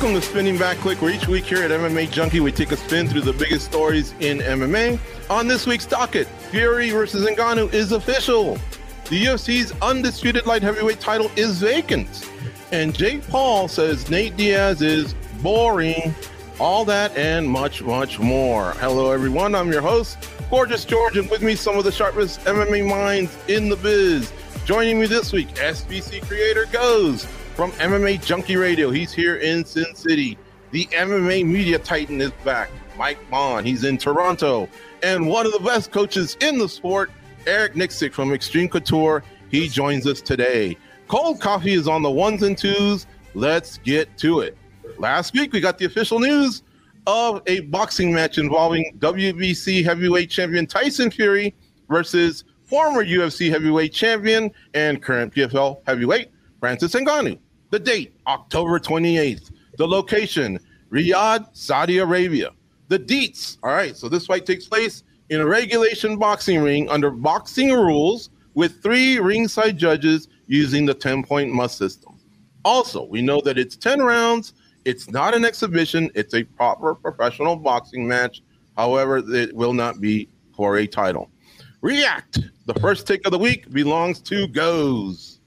Welcome to Spinning Back Clique, where each week here at MMA Junkie, we take a spin through the biggest stories in MMA. On this week's docket, Fury versus Ngannou is official. The UFC's undisputed light heavyweight title is vacant. And Jake Paul says Nate Diaz is boring. All that and much, much more. Hello, everyone. I'm your host, Gorgeous George, and with me, some of the sharpest MMA minds in the biz. Joining me this week, SBC creator Goes from MMA Junkie Radio. He's here in Sin City. The MMA media titan is back. Mike Bohn, he's in Toronto. And one of the best coaches in the sport, Eric Nicksick from Xtreme Couture, he joins us today. Cold coffee is on the ones and twos. Let's get to it. Last week, we got the official news of a boxing match involving WBC heavyweight champion Tyson Fury versus former UFC heavyweight champion and current PFL heavyweight Francis Ngannou. The date, October 28th. The location, Riyadh, Saudi Arabia. The deets, all right, so this fight takes place in a regulation boxing ring under boxing rules with three ringside judges using the 10 point must system. Also, we know that it's 10 rounds. It's not an exhibition, it's a proper professional boxing match. However, it will not be for a title. React. The first take of the week belongs to Goes.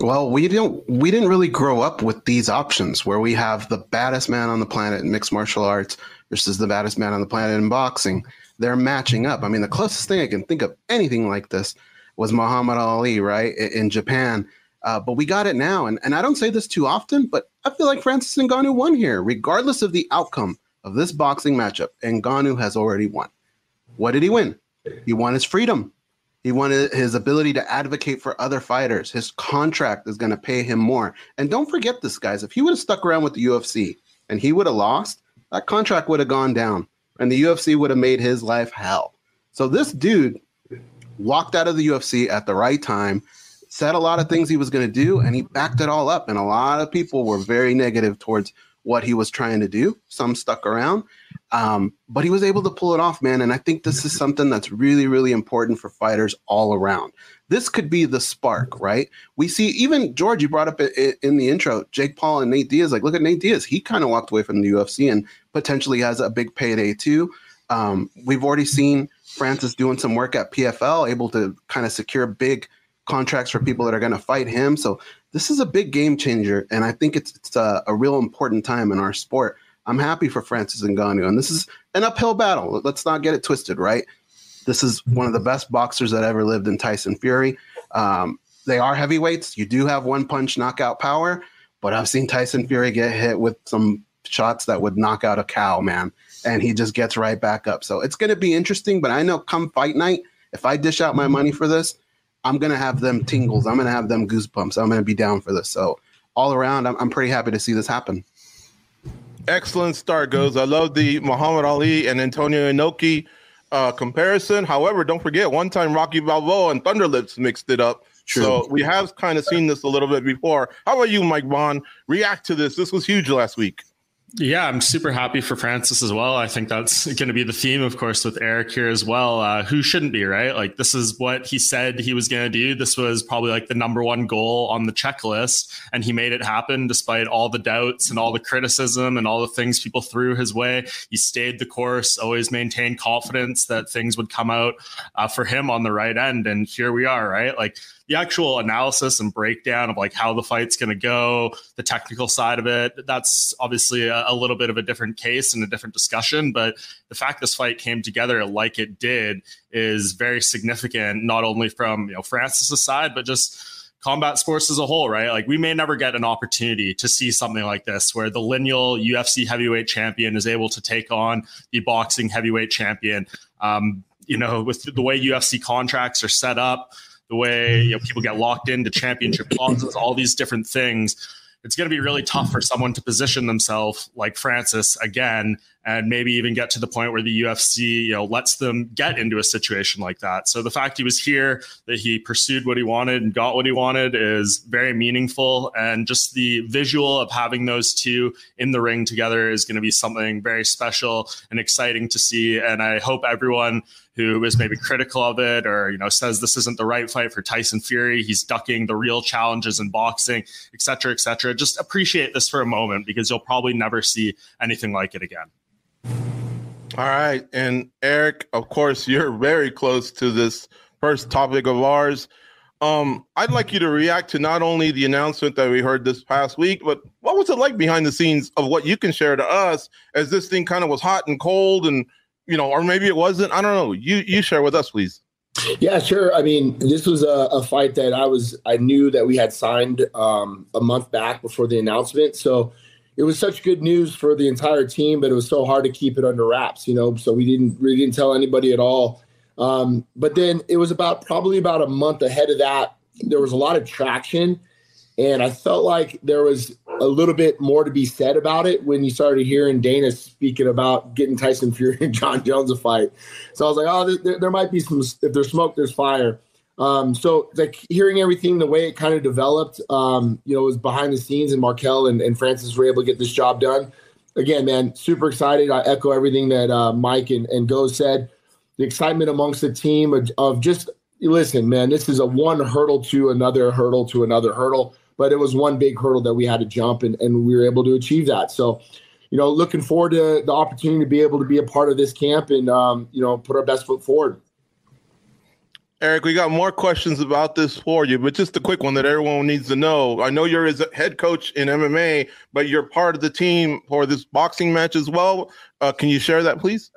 Well, we didn't we didn't really grow up with these options where we have the baddest man on the planet in mixed martial arts versus the baddest man on the planet in boxing. They're matching up. I mean, the closest thing I can think of anything like this was Muhammad Ali, right, in Japan. Uh, but we got it now, and, and I don't say this too often, but I feel like Francis Ngannou won here, regardless of the outcome of this boxing matchup. Ngannou has already won. What did he win? He won his freedom. He wanted his ability to advocate for other fighters. His contract is going to pay him more. And don't forget this, guys. If he would have stuck around with the UFC and he would have lost, that contract would have gone down and the UFC would have made his life hell. So this dude walked out of the UFC at the right time, said a lot of things he was going to do, and he backed it all up. And a lot of people were very negative towards what he was trying to do. Some stuck around, um, but he was able to pull it off, man. And I think this is something that's really, really important for fighters all around. This could be the spark, right? We see even George, you brought up in the intro, Jake Paul and Nate Diaz. Like, look at Nate Diaz. He kind of walked away from the UFC and potentially has a big payday too. Um, we've already seen Francis doing some work at PFL, able to kind of secure big contracts for people that are going to fight him. So this is a big game changer, and I think it's, it's a, a, real important time in our sport. I'm happy for Francis Ngannou, and this is an uphill battle. Let's not get it twisted, right? This is one of the best boxers that ever lived in Tyson Fury. Um, they are heavyweights. You do have one punch knockout power, but I've seen Tyson Fury get hit with some shots that would knock out a cow, man, and he just gets right back up. So it's going to be interesting, but I know come fight night, if I dish out my money for this, I'm gonna have them tingles. I'm gonna have them goosebumps. I'm gonna be down for this. So all around, I'm, I'm pretty happy to see this happen. Excellent start goes. I love the Muhammad Ali and Antonio Inoki uh, comparison. However, don't forget one time Rocky Balboa and Thunderlips mixed it up. True. So we have kind of seen this a little bit before. How about you, Mike Bohn? React to this. This was huge last week. Yeah, I'm super happy for Francis as well. I think that's going to be the theme, of course, with Eric here as well. Uh, who shouldn't be, right? Like, this is what he said he was going to do. This was probably like the number one goal on the checklist, and he made it happen despite all the doubts and all the criticism and all the things people threw his way. He stayed the course, always maintained confidence that things would come out uh, for him on the right end. And here we are, right? Like, the actual analysis and breakdown of like how the fight's going to go, the technical side of it, that's obviously a, a, little bit of a different case and a different discussion. But the fact this fight came together like it did is very significant, not only from you know Francis's side, but just combat sports as a whole, right? Like we may never get an opportunity to see something like this where the lineal UFC heavyweight champion is able to take on the boxing heavyweight champion. Um, you know, with the way UFC contracts are set up, the way you know, people get locked into championship clauses, all these different things. It's going to be really tough for someone to position themselves like Francis again and maybe even get to the point where the UFC, you know, lets them get into a situation like that. So the fact he was here, that he pursued what he wanted and got what he wanted is very meaningful. And just the visual of having those two in the ring together is going to be something very special and exciting to see. And I hope everyone who is maybe critical of it or you know says this isn't the right fight for Tyson Fury. He's ducking the real challenges in boxing, et cetera, et cetera. Just appreciate this for a moment because you'll probably never see anything like it again. All right. And Eric, of course, you're very close to this first topic of ours. Um, I'd like you to react to not only the announcement that we heard this past week, but what was it like behind the scenes of what you can share to us as this thing kind of was hot and cold and you know, or maybe it wasn't. I don't know. You you share with us, please. Yeah, sure. I mean, this was a, a fight that I was I knew that we had signed um, a month back before the announcement. So it was such good news for the entire team, but it was so hard to keep it under wraps, you know. So we didn't we didn't tell anybody at all. Um, but then it was about probably about a month ahead of that. There was a lot of traction, and I felt like there was a little bit more to be said about it when you started hearing Dana speaking about getting Tyson Fury and Jon Jones a fight. So I was like, oh, there, there might be some. If there's smoke, there's fire. Um, so like hearing everything the way it kind of developed, um, you know, was behind the scenes, and Marquel and, and Francis were able to get this job done. Again, man, super excited. I echo everything that uh, Mike and, and Go said. The excitement amongst the team of, of just listen, man, this is a one hurdle to another hurdle to another hurdle but it was one big hurdle that we had to jump and, and we were able to achieve that. So, you know, looking forward to the opportunity to be able to be a part of this camp and, um, you know, put our best foot forward. Eric, we got more questions about this for you, but just a quick one that everyone needs to know. I know you're a head coach in MMA, but you're part of the team for this boxing match as well. Uh, can you share that, please?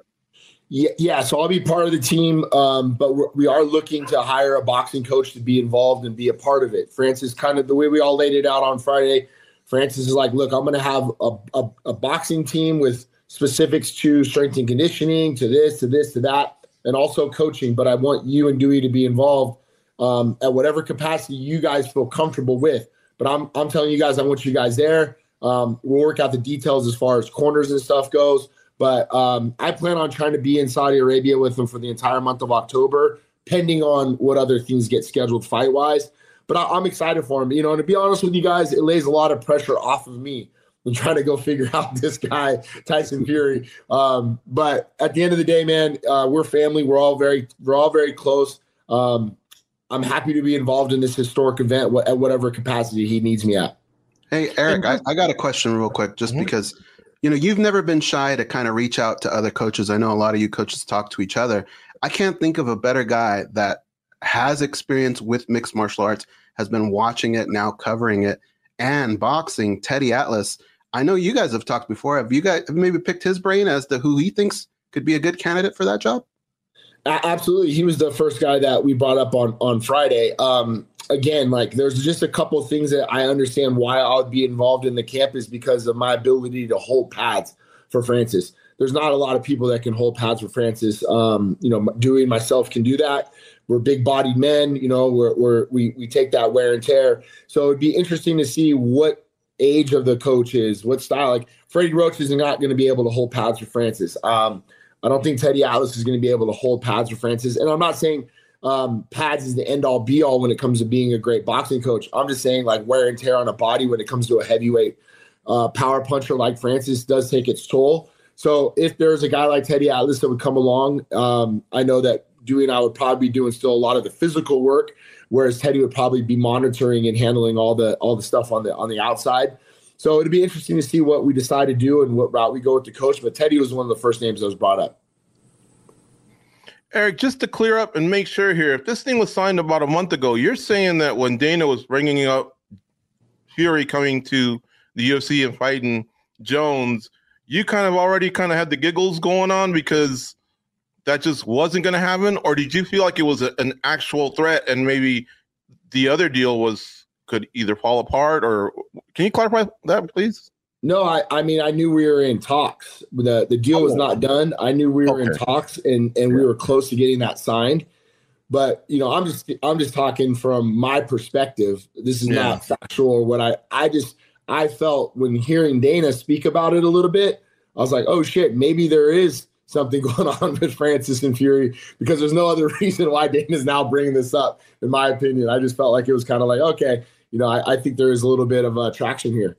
Yeah, yeah. So I'll be part of the team, um, but we're, we are looking to hire a boxing coach to be involved and be a part of it. Francis, kind of the way we all laid it out on Friday. Francis is like, look, I'm going to have a, a, a boxing team with specifics to strength and conditioning, to this, to this, to that, and also coaching. But I want you and Dewey to be involved um, at whatever capacity you guys feel comfortable with. But I'm I'm telling you guys, I want you guys there. Um, we'll work out the details as far as corners and stuff goes. But um, I plan on trying to be in Saudi Arabia with them for the entire month of October, pending on what other things get scheduled fight wise. But I, am excited for him. You know, and to be honest with you guys, it lays a lot of pressure off of me and trying to go figure out this guy Tyson Fury. Um, but at the end of the day, man, uh, we're family. We're all very we're all very close. Um, I'm happy to be involved in this historic event at whatever capacity he needs me at. Hey, Eric, I, I got a question real quick, just mm-hmm. because you know, you've never been shy to kind of reach out to other coaches. I know a lot of you coaches talk to each other. I can't think of a better guy that has experience with mixed martial arts, has been watching it, now covering it, and boxing. Teddy Atlas. I know you guys have talked before. Have you guys have maybe picked his brain as to who he thinks could be a good candidate for that job? Absolutely, he was the first guy that we brought up on on Friday. Um, again, like there's just a couple things that I understand why I would be involved in the campus because of my ability to hold pads for Francis. There's not a lot of people that can hold pads for Francis. Um, you know, and myself can do that. We're big bodied men, you know, we're, we're, we, we take that wear and tear. So it'd be interesting to see what age of the coaches, what style. Like Freddie Roach is not going to be able to hold pads for Francis. Um, I don't think Teddy Atlas is going to be able to hold pads for Francis. And I'm not saying – um, pads is the end all be all when it comes to being a great boxing coach. I'm just saying, like wear and tear on a body when it comes to a heavyweight uh, power puncher like Francis does take its toll. So if there's a guy like Teddy Atlas that would come along, um, I know that Dewey and I would probably be doing still a lot of the physical work, whereas Teddy would probably be monitoring and handling all the all the stuff on the on the outside. So it'd be interesting to see what we decide to do and what route we go with the coach. But Teddy was one of the first names that was brought up. Eric, just to clear up and make sure here, if this thing was signed about a month ago, you're saying that when Dana was bringing up Fury coming to the UFC and fighting Jones, you kind of already kind of had the giggles going on because that just wasn't going to happen, or did you feel like it was a, an actual threat and maybe the other deal was could either fall apart, or can you clarify that, please? No, I, I mean I knew we were in talks. The the deal was oh. not done. I knew we were okay. in talks and and we were close to getting that signed. But you know, I'm just I'm just talking from my perspective. This is yeah. not factual or what I I just I felt when hearing Dana speak about it a little bit. I was like, oh shit, maybe there is something going on with Francis and Fury because there's no other reason why Dana is now bringing this up. In my opinion, I just felt like it was kind of like, okay, you know, I, I think there is a little bit of uh, traction here.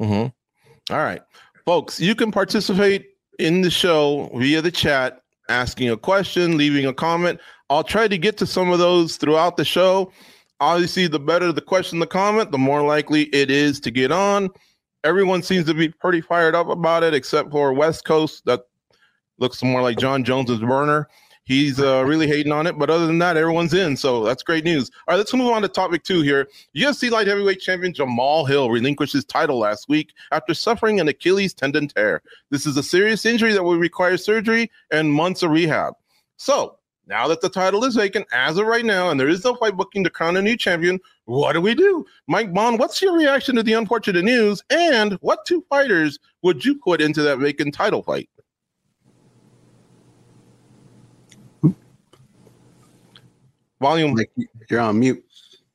Mm-hmm. All right, folks, you can participate in the show via the chat, asking a question, leaving a comment. I'll try to get to some of those throughout the show. Obviously, the better the question, the comment, the more likely it is to get on. Everyone seems to be pretty fired up about it, except for West Coast. That looks more like Jon Jones's burner. He's uh, really hating on it, but other than that, everyone's in. So that's great news. All right, let's move on to topic two here. UFC light heavyweight champion Jamahal Hill relinquished his title last week after suffering an Achilles tendon tear. This is a serious injury that will require surgery and months of rehab. So now that the title is vacant as of right now, and there is no fight booking to crown a new champion, what do we do? Mike Bohn, what's your reaction to the unfortunate news? And what two fighters would you put into that vacant title fight? Volume. Like you're on mute.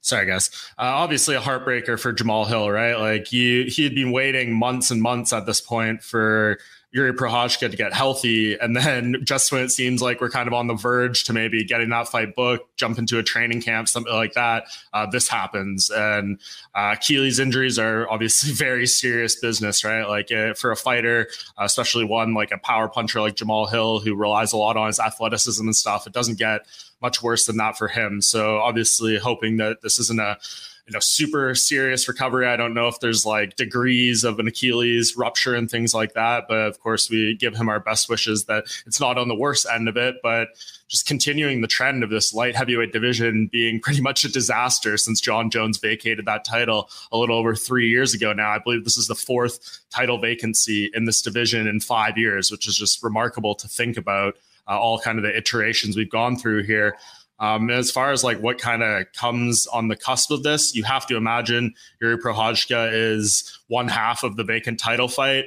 Sorry, guys. Uh, obviously, a heartbreaker for Jamahal Hill, right? Like you, he had been waiting months and months at this point for Yuri Prochazka to get healthy. And then just when it seems like we're kind of on the verge to maybe getting that fight booked, jump into a training camp, something like that, uh, this happens. And uh, Achilles injuries are obviously very serious business, right? Like uh, for a fighter, uh, especially one like a power puncher like Jamahal Hill, who relies a lot on his athleticism and stuff, it doesn't get much worse than that for him. So obviously hoping that this isn't a you know super serious recovery. I don't know if there's like degrees of an Achilles rupture and things like that, but of course we give him our best wishes that it's not on the worst end of it, but just continuing the trend of this light heavyweight division being pretty much a disaster since Jon Jones vacated that title a little over 3 years ago now. I believe this is the fourth title vacancy in this division in 5 years, which is just remarkable to think about. Uh, all kind of the iterations we've gone through here. Um, as far as like what kind of comes on the cusp of this, you have to imagine Yuri Prochazka is one half of the vacant title fight.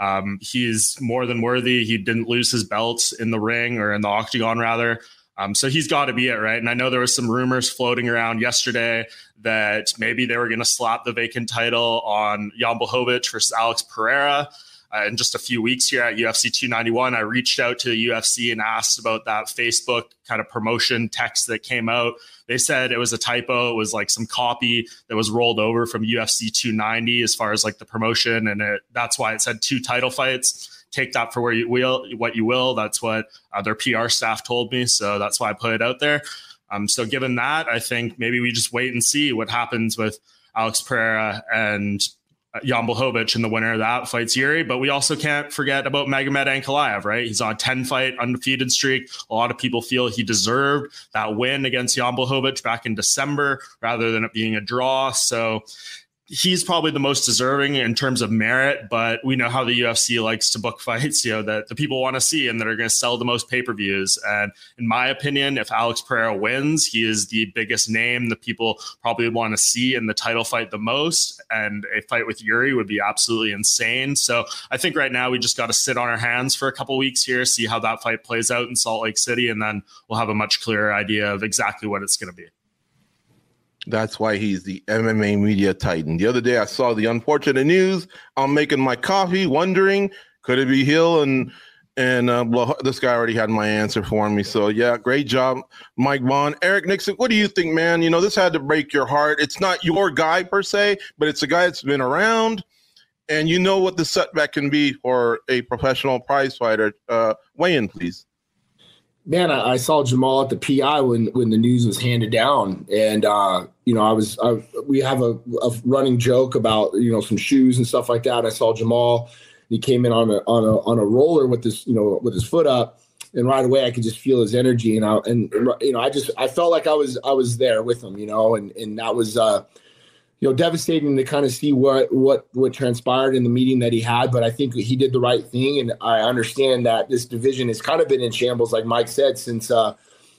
Um, he's more than worthy. He didn't lose his belt in the ring or in the octagon, rather. Um, so he's got to be it, right? And I know there was some rumors floating around yesterday that maybe they were going to slap the vacant title on Jan Blachowicz versus Alex Pereira in just a few weeks here at UFC 291. I reached out to the UFC and asked about that Facebook kind of promotion text that came out. They said it was a typo. It was like some copy that was rolled over from UFC 290 as far as like the promotion, and it, that's why it said two title fights. Take that for where you will, what you will. That's what uh, their PR staff told me, so that's why I put it out there. Um, so given that, I think maybe we just wait and see what happens with Alex Pereira and Jan Blachowicz and the winner of that fights Yuri. But we also can't forget about Magomed Ankalaev, right? He's on a 10 fight undefeated streak. A lot of people feel he deserved that win against Jan Blachowicz back in December rather than it being a draw. So he's probably the most deserving in terms of merit, but we know how the UFC likes to book fights, you know, that the people want to see and that are going to sell the most pay per views. And in my opinion, if Alex Pereira wins, he is the biggest name that people probably want to see in the title fight the most. And a fight with Yuri would be absolutely insane. So I think right now we just got to sit on our hands for a couple weeks here, see how that fight plays out in Salt Lake City, and then we'll have a much clearer idea of exactly what it's going to be. That's why he's the MMA media titan. The other day, I saw the unfortunate news. I'm making my coffee, wondering could it be Hill and and uh, well, this guy already had my answer for me. So yeah, great job, Mike Bohn. Eric Nicksick, what do you think, man? You know, this had to break your heart. It's not your guy per se, but it's a guy that's been around, and you know what the setback can be for a professional prize fighter. Uh, weigh in, please man, I, I, saw Jamal at the PI when when the news was handed down, and uh, you know, I was I, we have a, a, running joke about you know some shoes and stuff like that. I saw Jamal. He came in on a on a on a roller with this you know with his foot up, and right away I could just feel his energy, and I and, you know I just I felt like I was I was there with him, you know, and and that was. uh you know, devastating to kind of see what what what transpired in the meeting that he had. But I think he did the right thing, and I understand that this division has kind of been in shambles, like Mike said, since uh,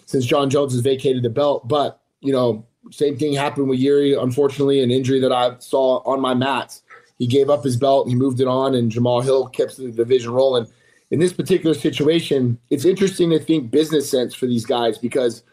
since Jon Jones has vacated the belt. But you know, same thing happened with Yuri. Unfortunately, an injury that I saw on my mats. He gave up his belt, he moved it on, and Jamal Hill kept the division rolling. In this particular situation, it's interesting to think business sense for these guys because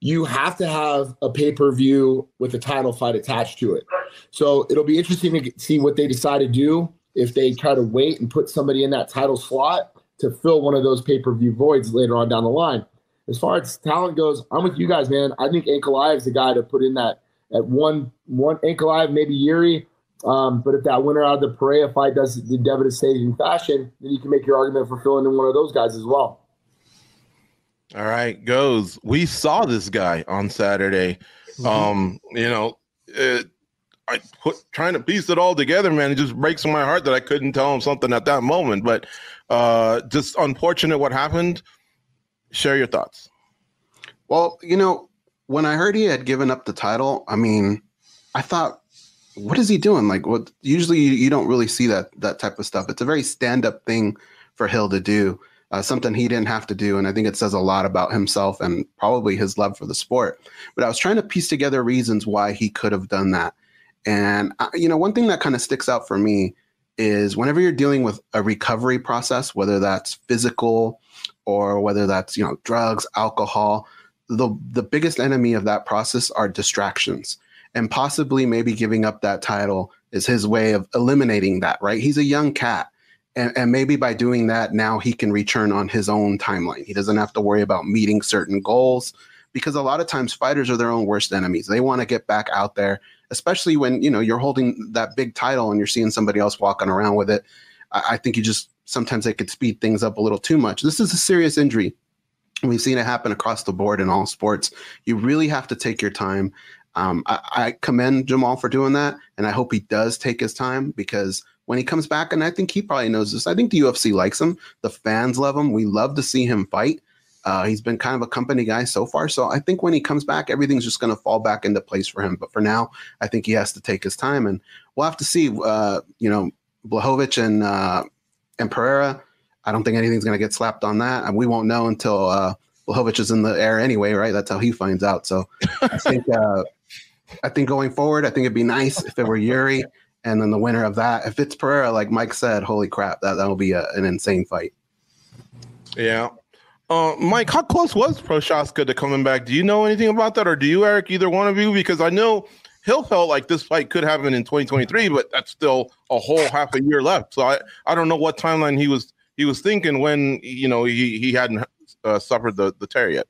you have to have a pay per view with a title fight attached to it. So it'll be interesting to see what they decide to do. if they try to wait and put somebody in that title slot to fill one of those pay per view voids later on down the line. As far as talent goes, I'm with you guys, man. I think Ankalaev is the guy to put in that at one one Ankalaev, maybe Yuri. Um, but if that winner out of the Pereira fight does the devastating fashion, then you can make your argument for filling in one of those guys as well. All right, goes. We saw this guy on Saturday. Mm-hmm. Um, you know, it, I put trying to piece it all together, man. It just breaks my heart that I couldn't tell him something at that moment. But uh, just unfortunate what happened. Share your thoughts. Well, you know, when I heard he had given up the title, I mean, I thought, what is he doing? Like, what? Usually, you, you don't really see that that type of stuff. It's a very stand up thing for Hill to do. Uh, something he didn't have to do. And I think it says a lot about himself and probably his love for the sport. But I was trying to piece together reasons why he could have done that. And, I, you know, one thing that kind of sticks out for me is whenever you're dealing with a recovery process, whether that's physical or whether that's, you know, drugs, alcohol, the, the biggest enemy of that process are distractions. And possibly maybe giving up that title is his way of eliminating that, right? He's a young cat. And, and maybe by doing that, now he can return on his own timeline. He doesn't have to worry about meeting certain goals because a lot of times fighters are their own worst enemies. They want to get back out there especially when you know you're holding that big title and you're seeing somebody else walking around with it. I, I think you just sometimes they could speed things up a little too much. This is a serious injury. We've seen it happen across the board in all sports. You really have to take your time. Um, I, I, commend Jamal for doing that, and I hope he does take his time because when he comes back, and I think he probably knows this. I think the UFC likes him. The fans love him. We love to see him fight. Uh, he's been kind of a company guy so far. So I think when he comes back, everything's just going to fall back into place for him. But for now, I think he has to take his time, and we'll have to see. Uh, you know, Blachowicz and uh, and Pereira. I don't think anything's going to get slapped on that, we won't know until uh, Blachowicz is in the air anyway, right? That's how he finds out. So I think uh, I think going forward, I think it'd be nice if it were Yuri, and then the winner of that, if it's Pereira, like Mike said, holy crap, that that'll be a, an insane fight. Yeah, uh, Mike, how close was Prochazka to coming back? Do you know anything about that, or do you, Eric? Either one of you? Because I know Hill felt like this fight could happen in 2023, but that's still a whole half a year left. So I, I don't know what timeline he was he was thinking when you know he he hadn't uh, suffered the the tear yet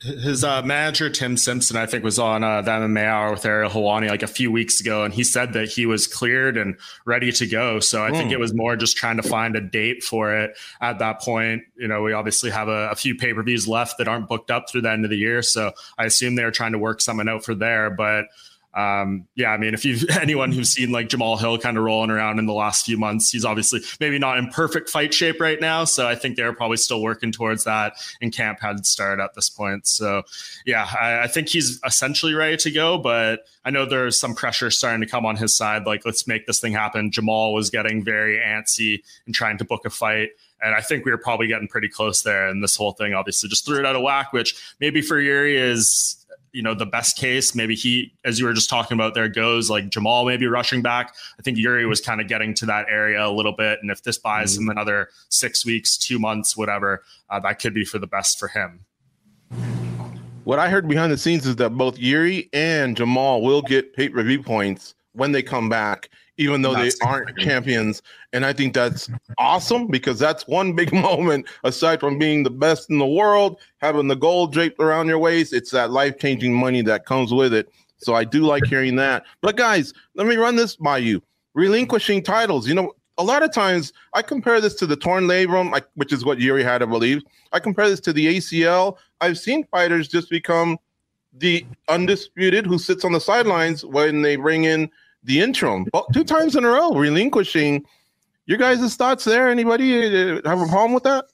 his uh, manager Tim Simpson, I think, was on uh, the MMA Hour with Ariel Helwani like a few weeks ago, and he said that he was cleared and ready to go. So I mm. think hmm. it was more just trying to find a date for it at that point. You know, we obviously have a, a few pay per views left that aren't booked up through the end of the year, so I assume they were trying to work something out for there, but um, yeah, I mean, if you've anyone who's seen like Jamal Hill kind of rolling around in the last few months, he's obviously maybe not in perfect fight shape right now. So I think they're probably still working towards that. And camp had started at this point. So yeah, I, I think he's essentially ready to go. But I know there's some pressure starting to come on his side. Like, let's make this thing happen. Jamal was getting very antsy and trying to book a fight. And I think we were probably getting pretty close there. And this whole thing obviously just threw it out of whack, which maybe for Yuri is you know the best case maybe he as you were just talking about there goes like jamal maybe rushing back i think yuri was kind of getting to that area a little bit and if this buys mm-hmm. him another six weeks two months whatever uh, that could be for the best for him what i heard behind the scenes is that both yuri and jamal will get pay-per-view points when they come back even though they aren't champions. And I think that's awesome because that's one big moment aside from being the best in the world, having the gold draped around your waist. It's that life changing money that comes with it. So I do like hearing that. But guys, let me run this by you. Relinquishing titles. You know, a lot of times I compare this to the torn labrum, like which is what Yuri had, I believe. I compare this to the ACL. I've seen fighters just become the undisputed who sits on the sidelines when they bring in the interim two times in a row, relinquishing. Your guys' thoughts there? Anybody uh, have a problem with that?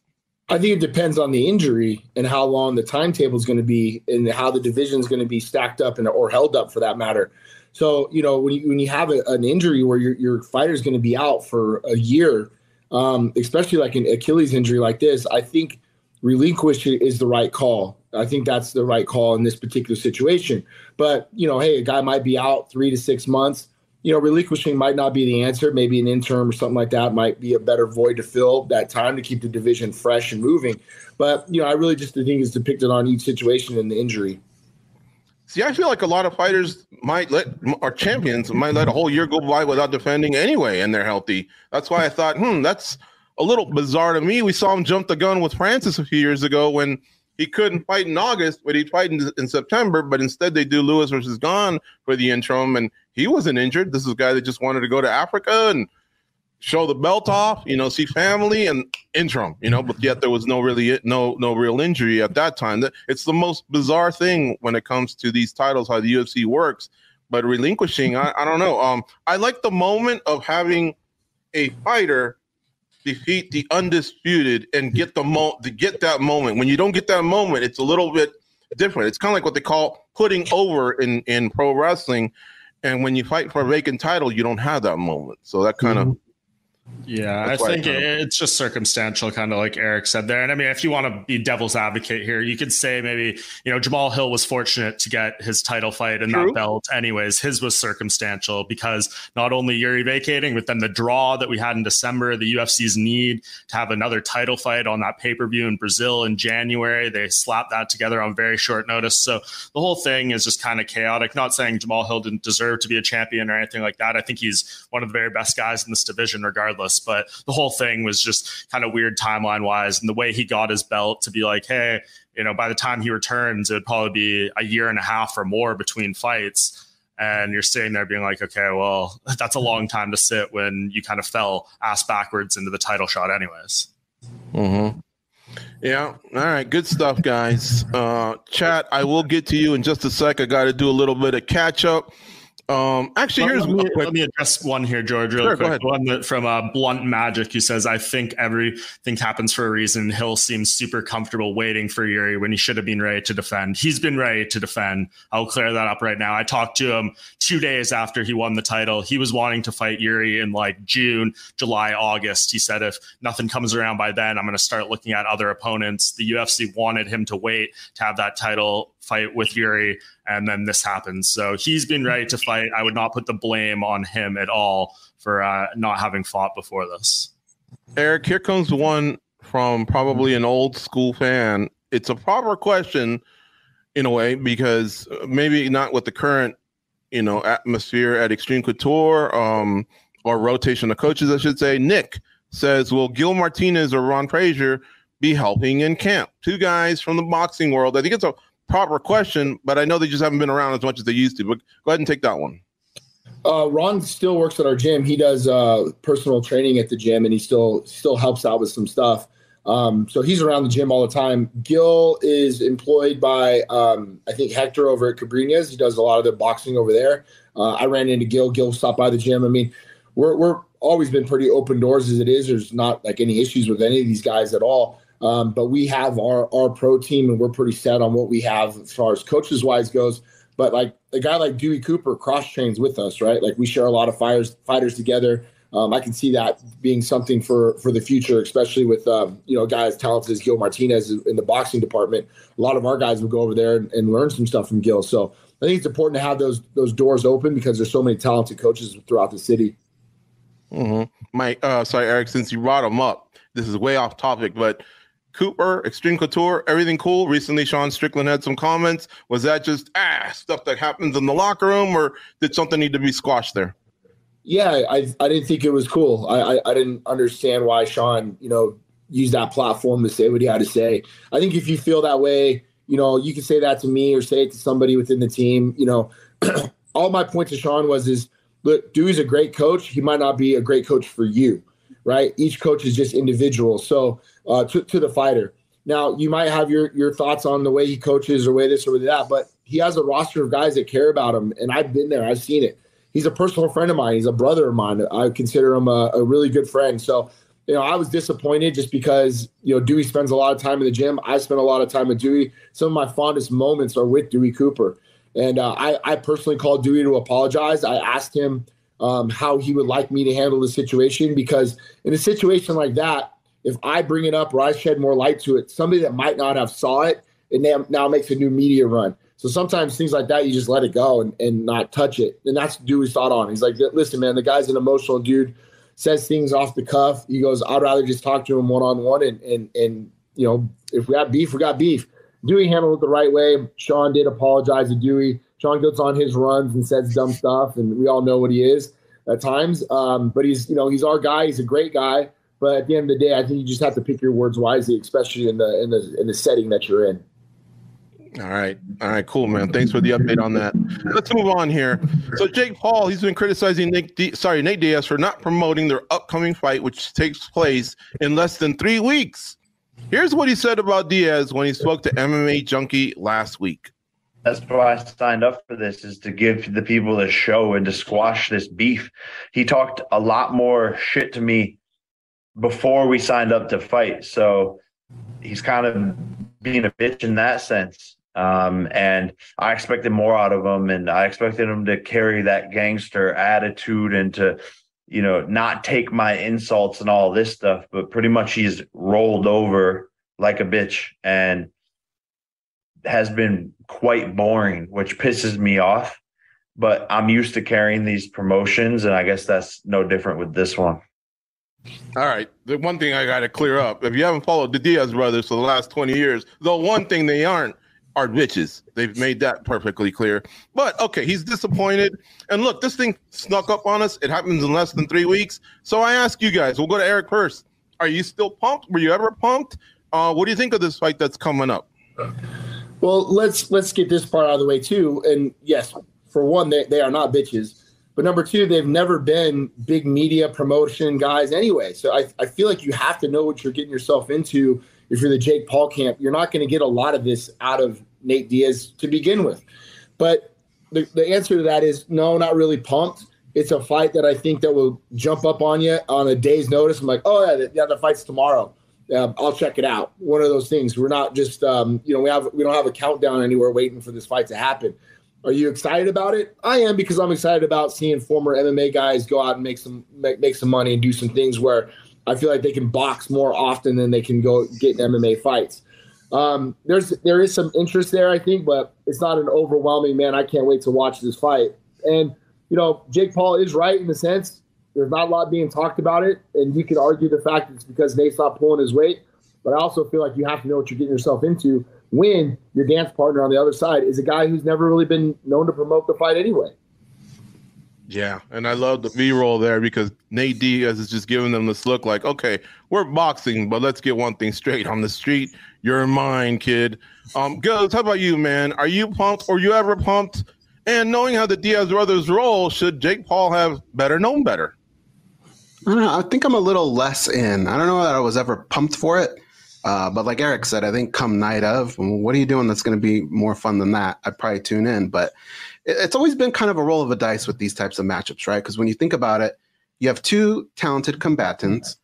I think it depends on the injury and how long the timetable is going to be, and how the division is going to be stacked up and or held up for that matter. So you know when you when you have a, an injury where your your fighter is going to be out for a year, um, especially like an Achilles injury like this, I think relinquish is the right call. I think that's the right call in this particular situation. But you know, hey, a guy might be out three to six months you know, relinquishing might not be the answer. Maybe an interim or something like that might be a better void to fill that time to keep the division fresh and moving. But you know, I really just think it's depicted on each situation and the injury. See, I feel like a lot of fighters might let our champions might let a whole year go by without defending anyway, and they're healthy. That's why I thought, hmm, that's a little bizarre to me. We saw him jump the gun with Francis a few years ago when he couldn't fight in August, but he'd fight in, in September. But instead, they do Lewis versus Gane for the interim, and he wasn't injured. This is a guy that just wanted to go to Africa and show the belt off, you know, see family and interim, you know, but yet there was no really no no real injury at that time. It's the most bizarre thing when it comes to these titles, how the UFC works. But relinquishing, I, I don't know. Um, I like the moment of having a fighter defeat the undisputed and get the mo to get that moment. When you don't get that moment, it's a little bit different. It's kind of like what they call putting over in in pro wrestling. And when you fight for a vacant title, you don't have that moment. So that kind of mm-hmm. Yeah, That's I think it's just circumstantial, kind of like Eric said there. And I mean, if you want to be devil's advocate here, you could say maybe, you know, Jamal Hill was fortunate to get his title fight and True. that belt. Anyways, his was circumstantial because not only Yuri vacating, but then the draw that we had in December, the UFC's need to have another title fight on that pay per view in Brazil in January. They slapped that together on very short notice. So the whole thing is just kind of chaotic. Not saying Jamal Hill didn't deserve to be a champion or anything like that. I think he's one of the very best guys in this division, regardless regardless. But the whole thing was just kind of weird timeline wise. And the way he got his belt to be like, hey, you know, by the time he returns, it would probably be a year and a half or more between fights. And you're sitting there being like, okay, well, that's a long time to sit when you kind of fell ass backwards into the title shot, anyways. Mm-hmm. Yeah. All right. Good stuff, guys. Uh, chat, I will get to you in just a sec. I got to do a little bit of catch up. Um, actually, here's let me, let me, address one here, George, real sure, quick. One that from uh, Blunt Magic, who says, "I think everything happens for a reason." Hill seems super comfortable waiting for Yuri when he should have been ready to defend. He's been ready to defend. I'll clear that up right now. I talked to him two days after he won the title. He was wanting to fight Yuri in like June, July, August. He said, "If nothing comes around by then, I'm going to start looking at other opponents." The UFC wanted him to wait to have that title fight with Yuri, and then this happens. So he's been ready to fight. I would not put the blame on him at all for uh, not having fought before this. Eric, here comes one from probably an old school fan. It's a proper question in a way because maybe not with the current, you know, atmosphere at Xtreme Couture um, or rotation of coaches, I should say. Nick says, "Will Gil Martinez or Ron Frazier be helping in camp?" Two guys from the boxing world. I think it's a proper question, but I know they just haven't been around as much as they used to. But go ahead and take that one. Uh, Ron still works at our gym. He does uh, personal training at the gym, and he still still helps out with some stuff. Um, so he's around the gym all the time. Gil is employed by um, I think Hector over at Cabrinhas. He does a lot of the boxing over there. Uh, I ran into Gil. Gil stopped by the gym. I mean, we're we're always been pretty open doors as it is. There's not like any issues with any of these guys at all. Um, but we have our our pro team, and we're pretty set on what we have as far as coaches wise goes. But like a guy like Dewey Cooper cross trains with us, right? Like we share a lot of fighters fighters together. Um, I can see that being something for for the future, especially with um, you know guys talented as Gil Martinez in the boxing department. A lot of our guys will go over there and, and learn some stuff from Gil. So I think it's important to have those those doors open because there's so many talented coaches throughout the city. Mm-hmm. Mike, uh, sorry, Eric, since you brought them up, this is way off topic, but Cooper, Xtreme Couture, everything cool. Recently, Sean Strickland had some comments. Was that just ah stuff that happens in the locker room, or did something need to be squashed there? Yeah, I I didn't think it was cool. I I, I didn't understand why Sean, you know, used that platform to say what he had to say. I think if you feel that way, you know, you can say that to me or say it to somebody within the team. You know, all my point to Sean was is look, Dewey's a great coach. He might not be a great coach for you, right? Each coach is just individual. So uh, to, to the fighter. Now, you might have your your thoughts on the way he coaches or way this or that, but he has a roster of guys that care about him, and I've been there. I've seen it. He's a personal friend of mine. He's a brother of mine. I consider him a, a really good friend. So, you know, I was disappointed just because you know Dewey spends a lot of time in the gym. I spend a lot of time with Dewey. Some of my fondest moments are with Dewey Cooper, and uh, I, I personally called Dewey to apologize. I asked him um, how he would like me to handle the situation because in a situation like that, if I bring it up or I shed more light to it, somebody that might not have saw it, it now makes a new media run. So sometimes things like that, you just let it go and, and not touch it. And that's Dewey's thought on. He's like, listen, man, the guy's an emotional dude, says things off the cuff. He goes, I'd rather just talk to him one on one and and and you know, if we got beef, we got beef. Dewey handled it the right way. Sean did apologize to Dewey. Sean goes on his runs and says dumb stuff, and we all know what he is at times. Um, but he's you know he's our guy. He's a great guy. But at the end of the day, I think you just have to pick your words wisely, especially in the in the in the setting that you're in. All right. All right. Cool, man. Thanks for the update on that. Let's move on here. So Jake Paul, he's been criticizing Nick, D- sorry, Nate Diaz for not promoting their upcoming fight, which takes place in less than three weeks. Here's what he said about Diaz when he spoke to MMA Junkie last week. That's why I signed up for this is to give the people a show and to squash this beef. He talked a lot more shit to me before we signed up to fight. So he's kind of being a bitch in that sense. Um, and I expected more out of him, and I expected him to carry that gangster attitude and to, you know, not take my insults and all this stuff. But pretty much he's rolled over like a bitch and has been quite boring, which pisses me off. But I'm used to carrying these promotions, and I guess that's no different with this one. All right. The one thing I got to clear up if you haven't followed the Diaz brothers for the last 20 years, the one thing they aren't are bitches. They've made that perfectly clear. But okay, he's disappointed. And look, this thing snuck up on us. It happens in less than three weeks. So I ask you guys, we'll go to Eric first. Are you still pumped? Were you ever pumped? Uh, what do you think of this fight that's coming up? Well, let's let's get this part out of the way too. And yes, for one, they, they are not bitches. But number two, they've never been big media promotion guys anyway. So I, I feel like you have to know what you're getting yourself into if you're the Jake Paul camp, you're not going to get a lot of this out of Nate Diaz to begin with. But the, the answer to that is no, not really pumped. It's a fight that I think that will jump up on you on a day's notice. I'm like, oh yeah, the, yeah, the fight's tomorrow. Uh, I'll check it out. One of those things. We're not just, um, you know, we have we don't have a countdown anywhere waiting for this fight to happen. Are you excited about it? I am because I'm excited about seeing former MMA guys go out and make some make, make some money and do some things where I feel like they can box more often than they can go get MMA fights. Um, there's there is some interest there, I think, but it's not an overwhelming man. I can't wait to watch this fight. And you know, Jake Paul is right in the sense there's not a lot being talked about it, and you could argue the fact that it's because Nate's not pulling his weight. But I also feel like you have to know what you're getting yourself into when your dance partner on the other side is a guy who's never really been known to promote the fight anyway. Yeah, and I love the B roll there because Nate Diaz is just giving them this look like, okay, we're boxing, but let's get one thing straight on the street. You're mine, kid. Um, Gills, how about you, man? Are you pumped or you ever pumped? And knowing how the Diaz brothers roll, should Jake Paul have better known better? I don't know. I think I'm a little less in. I don't know that I was ever pumped for it. Uh, but like Eric said, I think come night of, what are you doing that's going to be more fun than that? I'd probably tune in. But it's always been kind of a roll of a dice with these types of matchups, right? Because when you think about it, you have two talented combatants.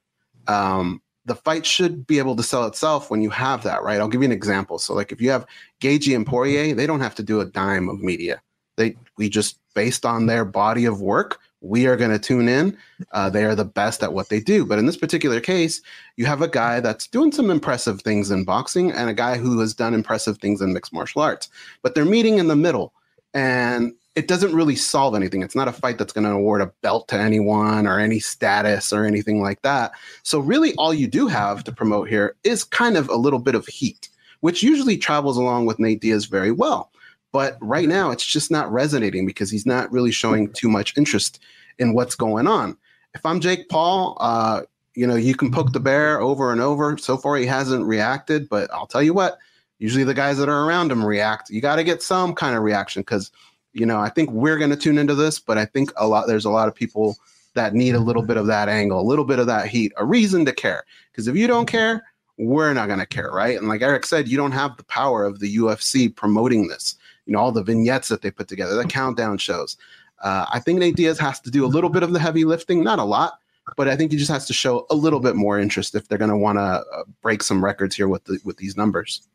Um, the fight should be able to sell itself when you have that, right? I'll give you an example. So, like if you have Gaethje and Poirier, they don't have to do a dime of media. They we just based on their body of work, we are going to tune in. Uh, they are the best at what they do. But in this particular case, you have a guy that's doing some impressive things in boxing and a guy who has done impressive things in mixed martial arts. But they're meeting in the middle and it doesn't really solve anything. It's not a fight that's going to award a belt to anyone or any status or anything like that. So, really, all you do have to promote here is kind of a little bit of heat, which usually travels along with Nate Diaz very well. But right now, it's just not resonating because he's not really showing too much interest in what's going on. If I'm Jake Paul, uh, you know, you can poke the bear over and over. So far, he hasn't reacted, but I'll tell you what, usually the guys that are around him react. You got to get some kind of reaction because, you know, I think we're going to tune into this, but I think a lot there's a lot of people that need a little bit of that angle, a little bit of that heat, a reason to care. Because if you don't care, we're not going to care, right? And like Eric said, you don't have the power of the UFC promoting this. You know, all the vignettes that they put together, the countdown shows. Uh, I think Nate Diaz has to do a little bit of the heavy lifting, not a lot, but I think he just has to show a little bit more interest if they're going to want to uh, break some records here with the, with these numbers.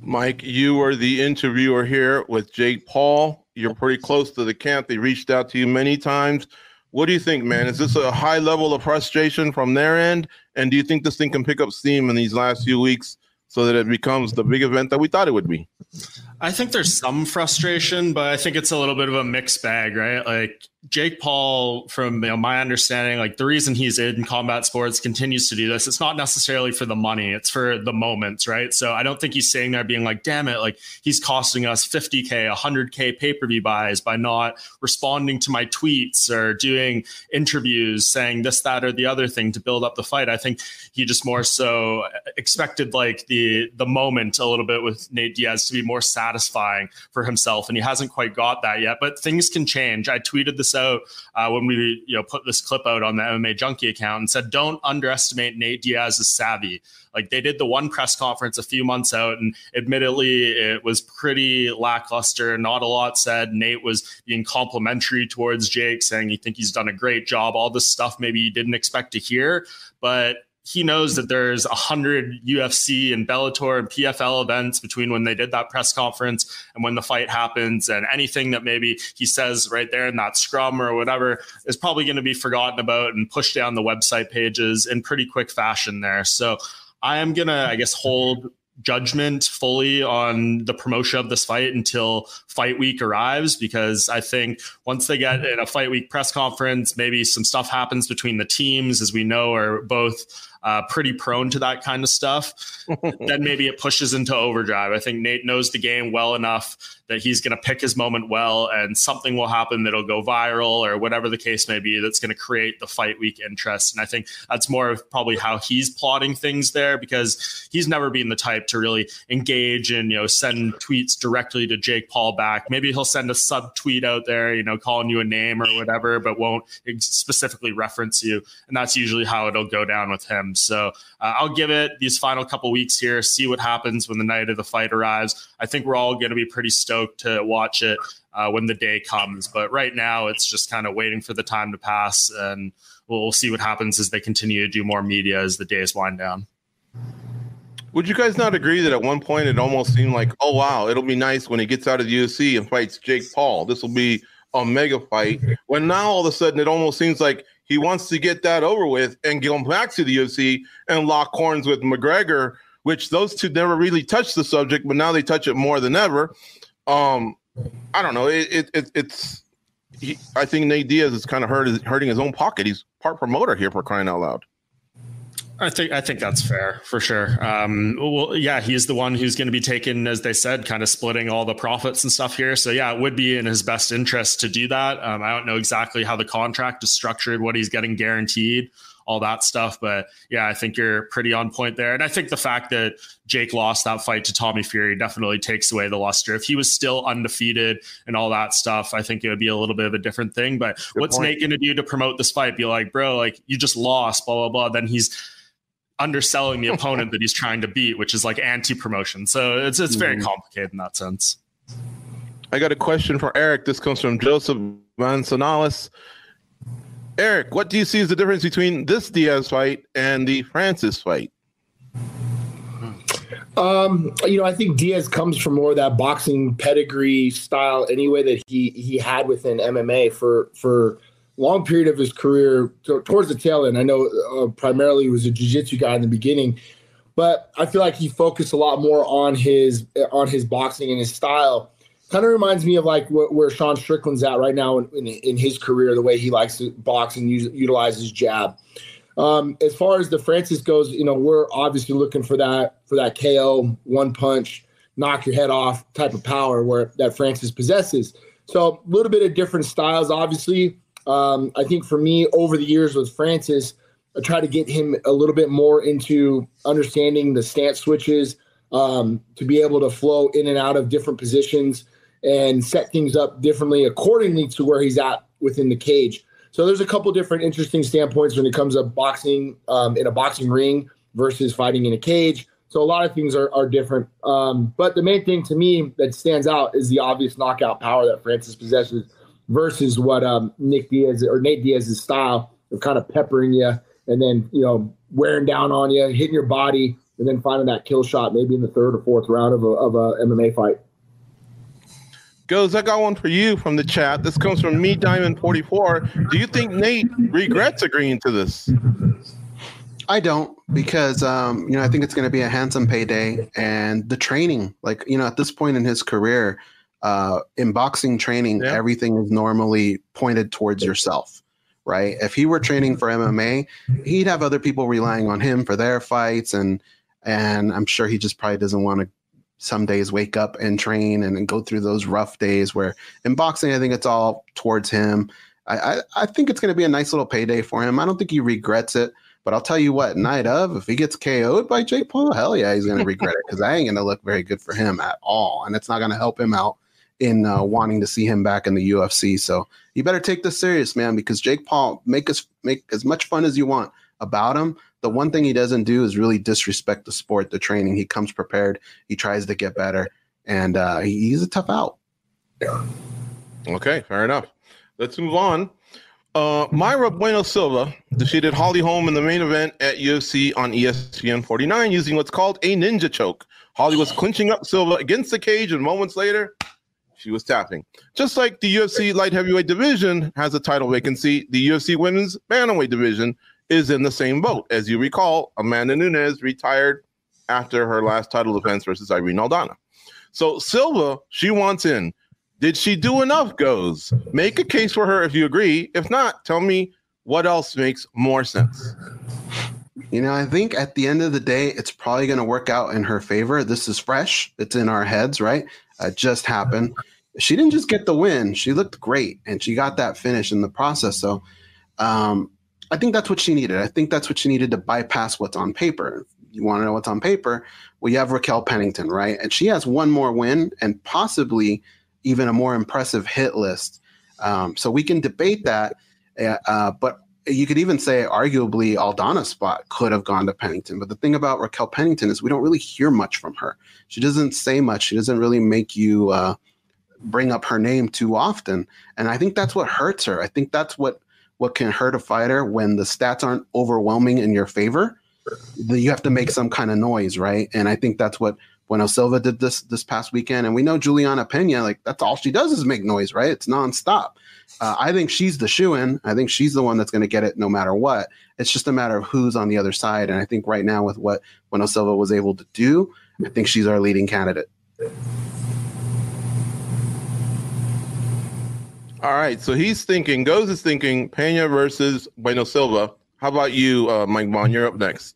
Mike, you were the interviewer here with Jake Paul. You're pretty close to the camp. They reached out to you many times. What do you think, man? Is this a high level of frustration from their end? And do you think this thing can pick up steam in these last few weeks so that it becomes the big event that we thought it would be? I think there's some frustration, but I think it's a little bit of a mixed bag, right? Like Jake Paul, from you know, my understanding, like the reason he's in combat sports continues to do this, it's not necessarily for the money, it's for the moments, right? So I don't think he's sitting there being like, damn it, like he's costing us 50K, 100K pay per view buys by not responding to my tweets or doing interviews saying this, that, or the other thing to build up the fight. I think he just more so expected like the the moment a little bit with Nate Diaz to be more satisfying for himself, and he hasn't quite got that yet. But things can change. I tweeted this out uh, when we you know put this clip out on the MMA Junkie account and said, "Don't underestimate Nate Diaz's savvy." Like they did the one press conference a few months out, and admittedly, it was pretty lackluster. Not a lot said. Nate was being complimentary towards Jake, saying he think he's done a great job. All this stuff maybe you didn't expect to hear, but he knows that there's a hundred UFC and Bellator and PFL events between when they did that press conference and when the fight happens, and anything that maybe he says right there in that scrum or whatever is probably going to be forgotten about and pushed down the website pages in pretty quick fashion there. So I am gonna, I guess, hold judgment fully on the promotion of this fight until fight week arrives because I think once they get in a fight week press conference, maybe some stuff happens between the teams, as we know, are both uh, pretty prone to that kind of stuff, then maybe it pushes into overdrive. I think Nate knows the game well enough that he's going to pick his moment well, and something will happen that'll go viral or whatever the case may be that's going to create the fight week interest. And I think that's more of probably how he's plotting things there because he's never been the type to really engage and you know send tweets directly to Jake Paul back. Maybe he'll send a sub tweet out there, you know, calling you a name or whatever, but won't specifically reference you. And that's usually how it'll go down with him. So uh, I'll give it these final couple weeks here, see what happens when the night of the fight arrives. I think we're all going to be pretty stoked to watch it uh, when the day comes. But right now, it's just kind of waiting for the time to pass, and we'll, see what happens as they continue to do more media as the days wind down. Would you guys not agree that at one point it almost seemed like, oh wow, it'll be nice when he gets out of the UFC and fights Jake Paul. This will be a mega fight. When now all of a sudden it almost seems like he wants to get that over with and go back to the UFC and lock horns with McGregor, which those two never really touched the subject, but now they touch it more than ever. Um, I don't know. It, it, it it's. He, I think Nate Diaz is kind of hurt, hurting his own pocket. He's part promoter here for crying out loud. I think I think that's fair for sure. Um, well, yeah, he's the one who's going to be taken, as they said, kind of splitting all the profits and stuff here. So yeah, it would be in his best interest to do that. Um, I don't know exactly how the contract is structured, what he's getting guaranteed, all that stuff, but yeah, I think you're pretty on point there. And I think the fact that Jake lost that fight to Tommy Fury definitely takes away the luster. If he was still undefeated and all that stuff, I think it would be a little bit of a different thing. But Good what's point. Nate going to do to promote this fight? Be like, bro, like you just lost, blah blah blah. Then he's underselling the opponent that he's trying to beat, which is like anti-promotion. So it's it's very mm-hmm. complicated in that sense. I got a question for Eric. This comes from Joseph Mansonalis. Eric, what do you see as the difference between this Diaz fight and the Francis fight? Um, you know, I think Diaz comes from more of that boxing pedigree style anyway that he he had within MMA for for long period of his career t- towards the tail end. I know uh, primarily he was a jiu-jitsu guy in the beginning, but I feel like he focused a lot more on his on his boxing and his style. Kind of reminds me of like wh- where Sean Strickland's at right now in, in, in, his career, the way he likes to box and use, jab. Um, as far as the Francis goes, you know, we're obviously looking for that for that KO, one punch, knock your head off type of power where that Francis possesses. So a little bit of different styles, obviously. Um, I think for me, over the years with Francis, I try to get him a little bit more into understanding the stance switches um, to be able to flow in and out of different positions and set things up differently accordingly to where he's at within the cage. So there's a couple different interesting standpoints when it comes to boxing um, in a boxing ring versus fighting in a cage. So a lot of things are, are different. Um, but the main thing to me that stands out is the obvious knockout power that Francis possesses versus what um, Nick Diaz or Nate Diaz's style of kind of peppering you and then you know wearing down on you, hitting your body, and then finding that kill shot maybe in the third or fourth round of a, of a MMA fight. Goes, I got one for you from the chat. This comes from me, Diamond Forty Four. Do you think Nate regrets agreeing to this? I don't because um, you know I think it's going to be a handsome payday and the training. Like you know, at this point in his career, uh, in boxing training, yeah. everything is normally pointed towards yourself, right? If he were training for MMA, he'd have other people relying on him for their fights, and and I'm sure he just probably doesn't want to some days wake up and train and, go through those rough days. Where in boxing, I think it's all towards him. I, I, I think it's going to be a nice little payday for him. I don't think he regrets it. But I'll tell you what, night of, if he gets KO'd by Jake Paul, hell yeah, he's going to regret it because I ain't going to look very good for him at all. And it's not going to help him out in uh, wanting to see him back in the UFC. So you better take this serious, man, because Jake Paul make us make as much fun as you want about him. The one thing he doesn't do is really disrespect the sport, the training. He comes prepared. He tries to get better, and uh, he's a tough out. Yeah. Okay, fair enough. Let's move on. Uh, Mayra Bueno Silva defeated Holly Holm in the main event at UFC on ESPN 49 using what's called a ninja choke. Holly was clinching up Silva against the cage, and moments later, she was tapping. Just like the UFC light heavyweight division has a title vacancy, the UFC women's bantamweight division is in the same boat. As you recall, Amanda Nunes retired after her last title defense versus Irene Aldana. So Silva, she wants in. Did she do enough? Goes. Make a case for her if you agree. If not, tell me what else makes more sense. You know, I think at the end of the day, it's probably going to work out in her favor. This is fresh. It's in our heads, right? It just happened. She didn't just get the win. She looked great and she got that finish in the process. So um, I think that's what she needed. I think that's what she needed to bypass what's on paper. You want to know what's on paper? We have Raquel Pennington, right? And she has one more win and possibly – even a more impressive hit list. Um, so we can debate that, uh, uh, but you could even say arguably Aldana's spot could have gone to Pennington. But the thing about Raquel Pennington is we don't really hear much from her. She doesn't say much. She doesn't really make you uh, bring up her name too often. And I think that's what hurts her. I think that's what what can hurt a fighter when the stats aren't overwhelming in your favor. You have to make some kind of noise, right? And I think that's what Bueno Silva did this this past weekend, and we know Juliana Pena, like that's all she does is make noise, right? It's nonstop. Uh, I think she's the shoe in. I think she's the one that's going to get it no matter what. It's just a matter of who's on the other side. And I think right now, with what Bueno Silva was able to do, I think she's our leading candidate. All right. So he's thinking, Goes is thinking Pena versus Bueno Silva. How about you, uh, Mike Bohn? You're up next.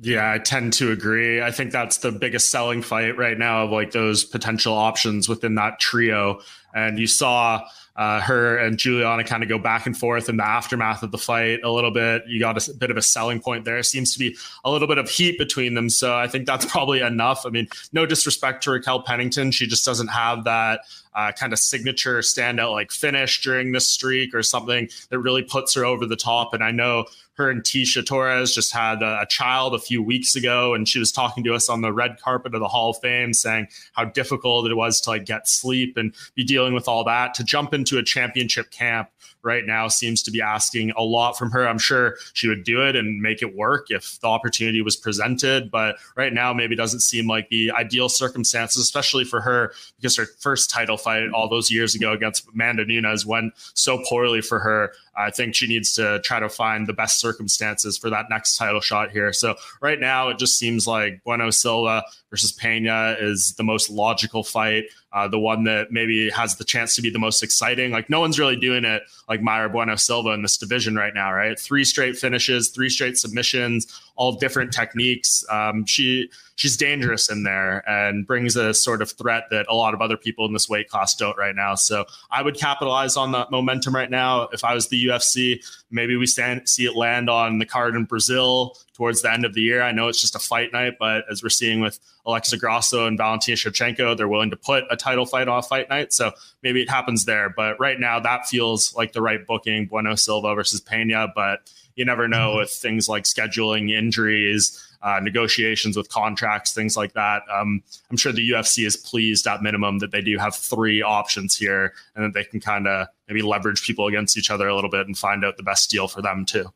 Yeah, I tend to agree. I think that's the biggest selling fight right now of like those potential options within that trio. And you saw uh, her and Juliana kind of go back and forth in the aftermath of the fight a little bit. You got a, bit of a selling point there. Seems to be a little bit of heat between them. So I think that's probably enough. I mean, no disrespect to Raquel Pennington. She just doesn't have that uh, kind of signature standout like finish during this streak or something that really puts her over the top. And I know her and Tecia Torres just had a, a, child a few weeks ago, and she was talking to us on the red carpet of the Hall of Fame, saying how difficult it was to like get sleep and be dealing with all that. To jump into a championship camp right now seems to be asking a lot from her. I'm sure she would do it and make it work if the opportunity was presented, but right now maybe doesn't seem like the ideal circumstances, especially for her because her first title fight all those years ago against Amanda Nunes went so poorly for her. I think she needs to try to find the best circumstances for that next title shot here. So right now it just seems like Bueno Silva versus Pena is the most logical fight, uh, the one that maybe has the chance to be the most exciting. Like no one's really doing it like Mayra Bueno Silva in this division right now, right? Three straight finishes, three straight submissions, all different techniques. Um, she she's dangerous in there and brings a sort of threat that a lot of other people in this weight class don't right now. So I would capitalize on that momentum right now. If I was the UFC, maybe we stand, see it land on the card in Brazil towards the end of the year. I know it's just a fight night, but as we're seeing with Alexa Grasso and Valentina Shevchenko, they're willing to put a title fight a fight night. So maybe it happens there. But right now, that feels like the right booking Bueno Silva versus Pena. But you never know with things like scheduling, injuries, uh, negotiations with contracts, things like that. Um, I'm sure the UFC is pleased at minimum that they do have three options here and that they can kind of maybe leverage people against each other a little bit and find out the best deal for them too.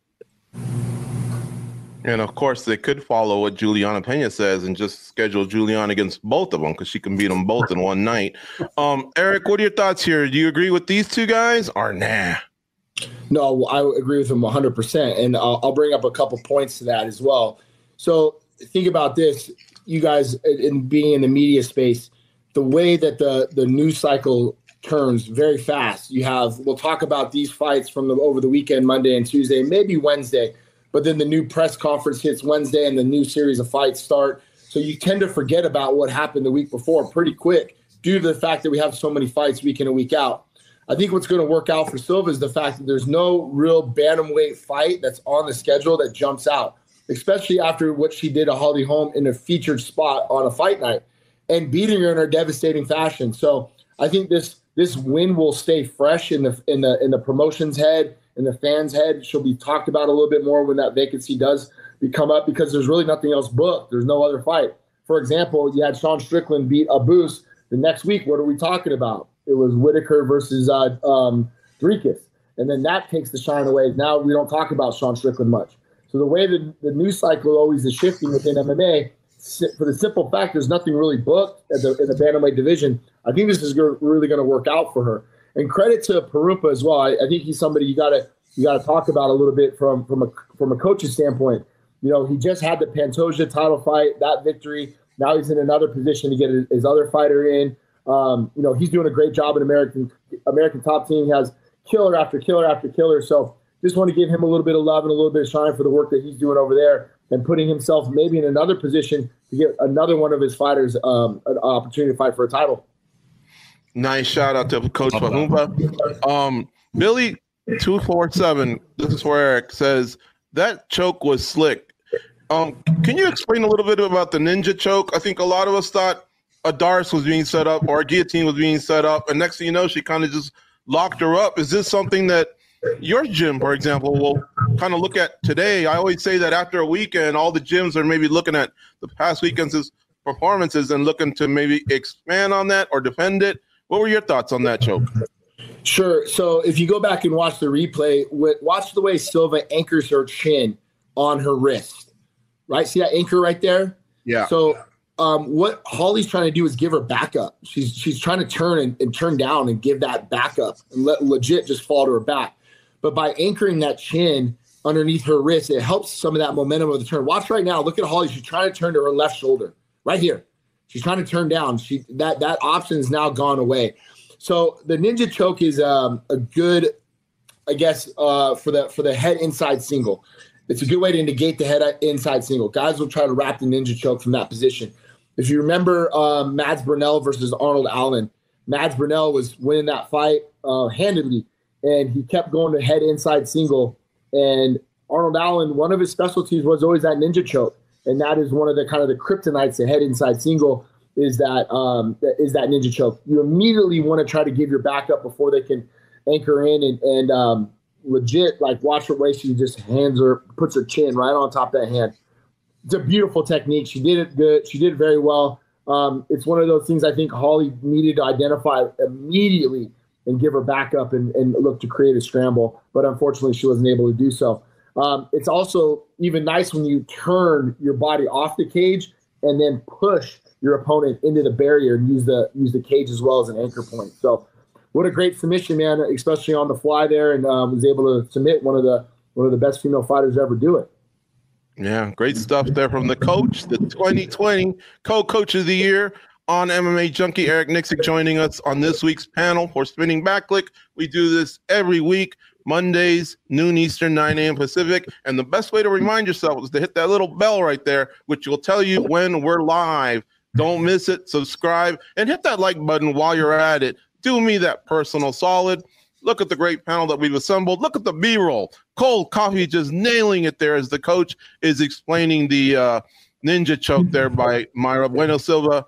And of course, they could follow what Juliana Pena says and just schedule Juliana against both of them because she can beat them both in one night. Um, Eric, what are your thoughts here? Do you agree with these two guys or nah? No, I agree with him 100%. And I'll, I'll bring up a couple points to that as well. So think about this, you guys, in being in the media space, the way that the, the news cycle turns very fast. You have, we'll talk about these fights from the, over the weekend, Monday and Tuesday, maybe Wednesday, but then the new press conference hits Wednesday and the new series of fights start. So you tend to forget about what happened the week before pretty quick due to the fact that we have so many fights week in and week out. I think what's going to work out for Silva is the fact that there's no real bantamweight fight that's on the schedule that jumps out, especially after what she did to Holly Holm in a featured spot on a fight night and beating her in a devastating fashion. So I think this this win will stay fresh in the in the in the promotion's head, in the fans' head. She'll be talked about a little bit more when that vacancy does become up because there's really nothing else booked. There's no other fight. For example, you had Sean Strickland beat Abus. The next week, what are we talking about? It was Whitaker versus uh, um, And then that takes the shine away. Now we don't talk about Sean Strickland much. So the way that the news cycle always is shifting within MMA, for the simple fact there's nothing really booked the, in the bantamweight division, I think this is really going to work out for her. And credit to Parrumpa as well. I, I think he's somebody you got to you got to talk about a little bit from from a from a coach's standpoint. You know, he just had the Pantoja title fight, that victory. Now he's in another position to get his other fighter in. Um, you know, he's doing a great job in American American Top Team. He has killer after killer after killer. So just want to give him a little bit of love and a little bit of shine for the work that he's doing over there and putting himself maybe in another position to get another one of his fighters um, an opportunity to fight for a title. Nice shout out to Coach Fahumba. Um, Billy two four seven. This is where Eric says that choke was slick. Um, can you explain a little bit about the ninja choke? I think a lot of us thought a D'Arce was being set up or a guillotine was being set up, and next thing you know, she kind of just locked her up. Is this something that your gym, for example, will kind of look at today? I always say that after a weekend, all the gyms are maybe looking at the past weekend's performances and looking to maybe expand on that or defend it. What were your thoughts on that, choke? Sure. So if you go back and watch the replay, watch the way Silva anchors her chin on her wrist. Right? See that anchor right there? Yeah. So um, what Holly's trying to do is give her backup. She's she's trying to turn and, and turn down and give that backup and let legit just fall to her back. But by anchoring that chin underneath her wrist, it helps some of that momentum of the turn. Watch right now. Look at Holly. She's trying to turn to her left shoulder right here. She's trying to turn down. She that that option is now gone away. So the ninja choke is um, a good, I guess, uh, for the for the head inside single. It's a good way to negate the head inside single. Guys will try to wrap the ninja choke from that position. If you remember um, Mads Burnell versus Arnold Allen, Mads Burnell was winning that fight uh, handedly, and he kept going to head inside single. And Arnold Allen, one of his specialties was always that ninja choke, and that is one of the kind of the kryptonites to head inside single is that um, is that ninja choke. You immediately want to try to give your backup before they can anchor in and, and um, legit like watch her way she just hands her puts her chin right on top of that hand it's a beautiful technique. She did it good. She did very well. Um, it's one of those things I think Holly needed to identify immediately and give her backup and, and look to create a scramble. But unfortunately, she wasn't able to do so. Um, it's also even nice when you turn your body off the cage and then push your opponent into the barrier and use the use the cage as well as an anchor point. So, what a great submission, man! Especially on the fly there, and um, was able to submit one of the one of the best female fighters ever do it. Yeah, great stuff there from the coach, the 2020 co-coach of the year on MMA Junkie, Eric Nicksick, joining us on this week's panel for Spinning Back Clique. We do this every week, Mondays, noon Eastern, 9 a.m. Pacific. And the best way to remind yourself is to hit that little bell right there, which will tell you when we're live. Don't miss it. Subscribe and hit that like button while you're at it. Do me that personal solid. Look at the great panel that we've assembled. Look at the B roll. Cold coffee just nailing it there as the coach is explaining the uh, ninja choke there by Mayra Bueno Silva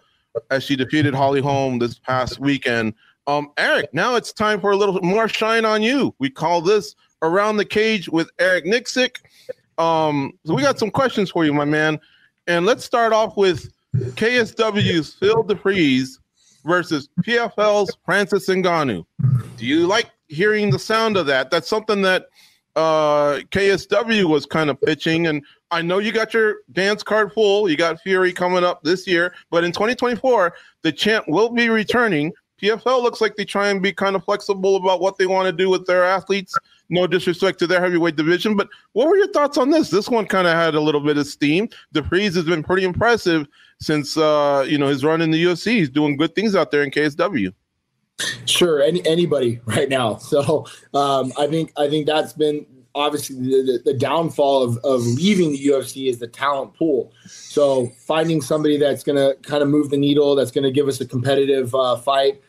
as she defeated Holly Holm this past weekend. Um, Eric, now it's time for a little more shine on you. We call this Around the Cage with Eric Nicksick. Um, so we got some questions for you, my man. And let's start off with KSW's Phil De Fries versus PFL's Francis Ngannou. Do you like hearing the sound of that. That's something that uh, KSW was kind of pitching. And I know you got your dance card full. You got Fury coming up this year, but in 2024, the champ will be returning. PFL looks like they try and be kind of flexible about what they want to do with their athletes. No disrespect to their heavyweight division, but what were your thoughts on this? This one kind of had a little bit of steam. De Fries has been pretty impressive since uh, you know his run in the UFC. He's doing good things out there in KSW. Sure, any anybody right now. So um, I think I think that's been obviously the, the, downfall of, of leaving the UFC is the talent pool. So finding somebody that's going to kind of move the needle, that's going to give us a competitive uh, fight,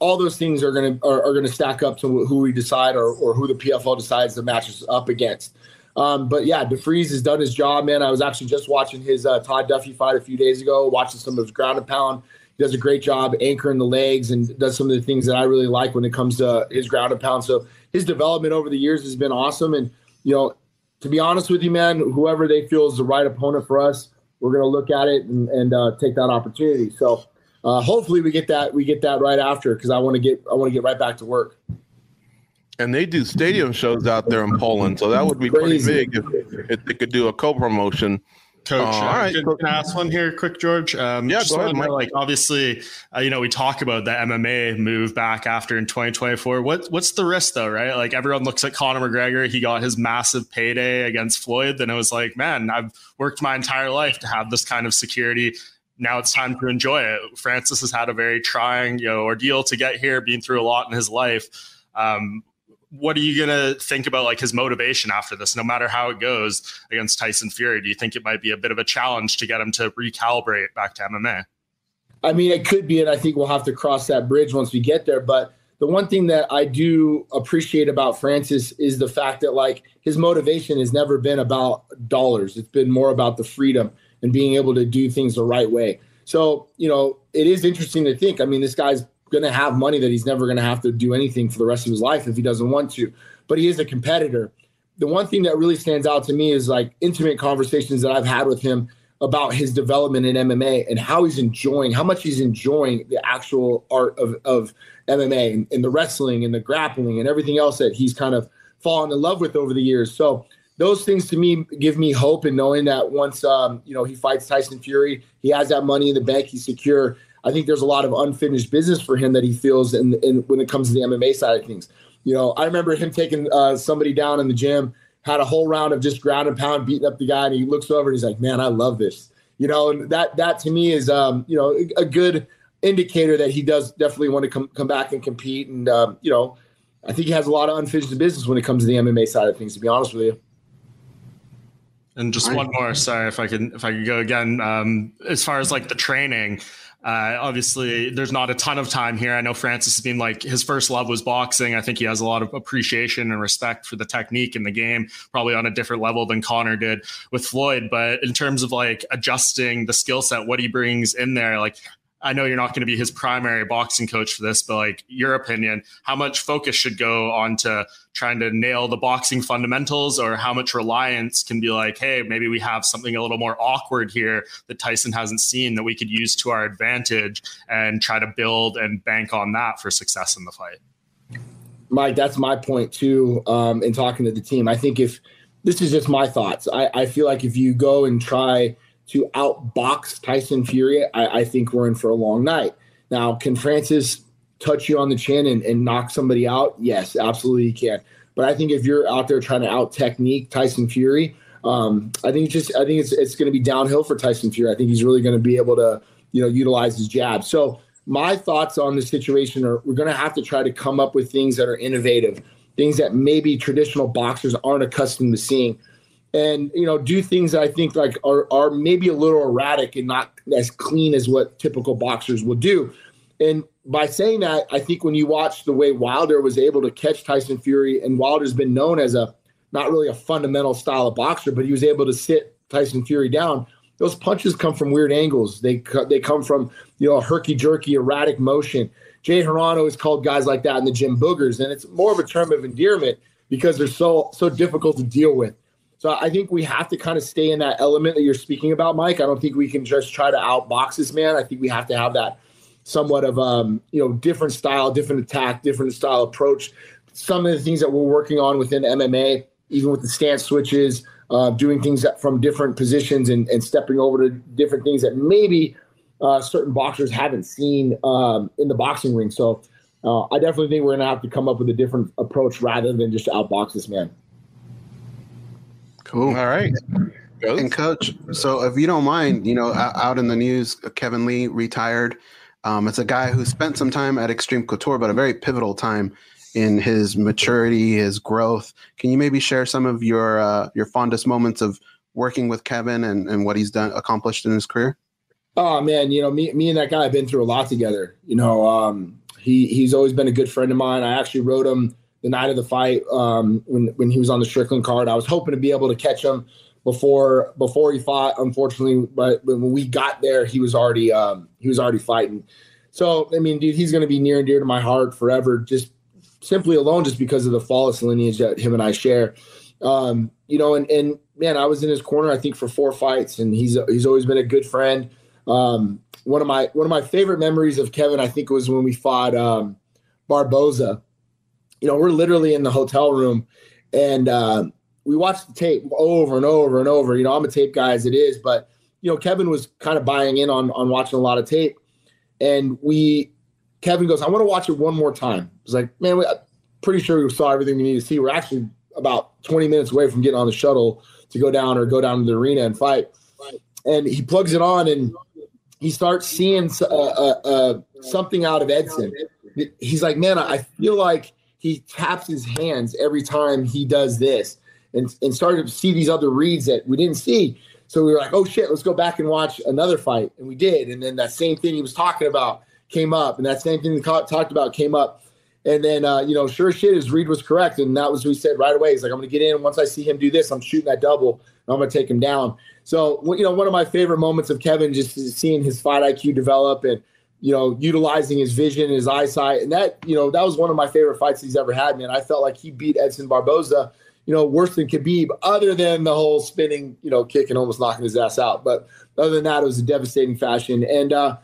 all those things are going to are, are going to stack up to who we decide or, or who the PFL decides the match is up against. Um, but yeah, De Fries has done his job, man. I was actually just watching his uh, Todd Duffy fight a few days ago, watching some of his ground and pound. He does a great job anchoring the legs and does some of the things that I really like when it comes to his ground and pound. So his development over the years has been awesome. And you know, to be honest with you, man, whoever they feel is the right opponent for us, we're going to look at it and, and uh, take that opportunity. So uh, hopefully we get that we get that right after because I want to get I want to get right back to work. And they do stadium shows out there in Poland, so that would be Crazy. pretty big if, if they could do a co-promotion Coach, uh, all right. Can, can, I ask one here, quick, George? Um, yeah, go ahead. Know, like, obviously, uh, you know, we talk about the MMA move back after in 2024. What what's the risk though, right? Like, everyone looks at Conor McGregor. He got his massive payday against Floyd. Then it was like, man, I've worked my entire life to have this kind of security. Now it's time to enjoy it. Francis has had a very trying, you know, ordeal to get here, being through a lot in his life. Um, what are you going to think about like his motivation after this no matter how it goes against tyson fury do you think it might be a bit of a challenge to get him to recalibrate back to mma i mean it could be and i think we'll have to cross that bridge once we get there but the one thing that i do appreciate about francis is the fact that like his motivation has never been about dollars it's been more about the freedom and being able to do things the right way so you know it is interesting to think i mean this guy's going to have money that he's never going to have to do anything for the rest of his life if he doesn't want to. But he is a competitor. The one thing that really stands out to me is like intimate conversations that I've had with him about his development in MMA and how he's enjoying, how much he's enjoying the actual art of, of MMA and, and the wrestling and the grappling and everything else that he's kind of fallen in love with over the years. So those things to me give me hope in knowing that once um, you know he fights Tyson Fury, he has that money in the bank, he's secure. I think there's a lot of unfinished business for him that he feels in, in when it comes to the MMA side of things. You know, I remember him taking uh, somebody down in the gym, had a whole round of just ground and pound, beating up the guy, and he looks over and he's like, "Man, I love this." You know, and that that to me is um, you know a good indicator that he does definitely want to come come back and compete. And um, you know, I think he has a lot of unfinished business when it comes to the MMA side of things. To be honest with you. And just one more, sorry if I can if I could go again. Um, as far as like the training, uh, obviously, there's not a ton of time here. I know Francis has been like his first love was boxing. I think he has a lot of appreciation and respect for the technique in the game, probably on a different level than Conor did with Floyd. But in terms of like adjusting the skill set, what he brings in there, like I know you're not going to be his primary boxing coach for this, but like your opinion, how much focus should go on to trying to nail the boxing fundamentals or how much reliance can be like, hey, maybe we have something a little more awkward here that Tyson hasn't seen that we could use to our advantage and try to build and bank on that for success in the fight. Mike, that's my point too. Um, in talking to the team, I think if this is just my thoughts, I, I feel like if you go and try to outbox Tyson Fury, I, I, think we're in for a long night. Now, can Francis touch you on the chin and, and knock somebody out? Yes, absolutely he can. But I think if you're out there trying to out technique Tyson Fury, um, I think just I think it's it's going to be downhill for Tyson Fury. I think he's really going to be able to you know utilize his jab. So my thoughts on the situation are we're going to have to try to come up with things that are innovative, things that maybe traditional boxers aren't accustomed to seeing and you know do things that I think like are are maybe a little erratic and not as clean as what typical boxers would do. And by saying that, I think when you watch the way Wilder was able to catch Tyson Fury, and Wilder's been known as a not really a fundamental style of boxer, but he was able to sit Tyson Fury down. Those punches come from weird angles. They they come from you know a herky jerky, erratic motion. Jay Hieron has called guys like that in the gym boogers, and it's more of a term of endearment because they're so so difficult to deal with. So I think we have to kind of stay in that element that you're speaking about, Mike. I don't think we can just try to outbox this man. I think we have to have that somewhat of um, you know different style, different attack, different style approach. Some of the things that we're working on within MMA, even with the stance switches, uh, doing things from different positions and, and stepping over to different things that maybe uh, certain boxers haven't seen um, in the boxing ring. So uh, I definitely think we're going to have to come up with a different approach rather than just outbox this man. Cool. All right. And coach, so if you don't mind, you know, out in the news, Kevin Lee retired. Um, it's a guy who spent some time at Xtreme Couture, but a very pivotal time in his maturity, his growth. Can you maybe share some of your uh, your fondest moments of working with Kevin and, and what he's done accomplished in his career? Oh man, you know me me and that guy have been through a lot together. You know, um, he he's always been a good friend of mine. I actually wrote him the night of the fight um, when when he was on the Strickland card. I was hoping to be able to catch him before before he fought. Unfortunately, but when we got there, he was already um, he was already fighting. So I mean, dude, he's going to be near and dear to my heart forever. Just simply alone, just because of the flawless lineage that him and I share. Um, you know, and and man, I was in his corner I think for four fights, and he's he's always been a good friend. Um, one of my one of my favorite memories of Kevin, I think, was when we fought um, Barboza. You know, we're literally in the hotel room, and uh, we watched the tape over and over and over. You know, I'm a tape guy as it is, but you know, Kevin was kind of buying in on on watching a lot of tape, and we, Kevin goes, "I want to watch it one more time." I was like, "Man, we, I'm pretty sure we saw everything we need to see. We're actually about 20 minutes away from getting on the shuttle to go down or go down to the arena and fight." And he plugs it on and he starts seeing uh, uh, uh, something out of Edson. He's like, "Man, I feel like." He taps his hands every time he does this and, and started to see these other reads that we didn't see. So we were like, oh shit, let's go back and watch another fight. And we did. And then that same thing he was talking about came up. And that same thing he talked about came up. And then, uh, you know, sure shit, his read was correct. And that was what he said right away. He's like, I'm going to get in. Once I see him do this, I'm shooting that double. And I'm going to take him down. So, you know, one of my favorite moments of Kevin, just seeing his fight IQ develop and, you know, utilizing his vision, his eyesight. And that, you know, that was one of my favorite fights he's ever had, man. I felt like he beat Edson Barboza you know, worse than Khabib, other than the whole spinning, you know, kick and almost knocking his ass out. But other than that, it was a devastating fashion. And, uh,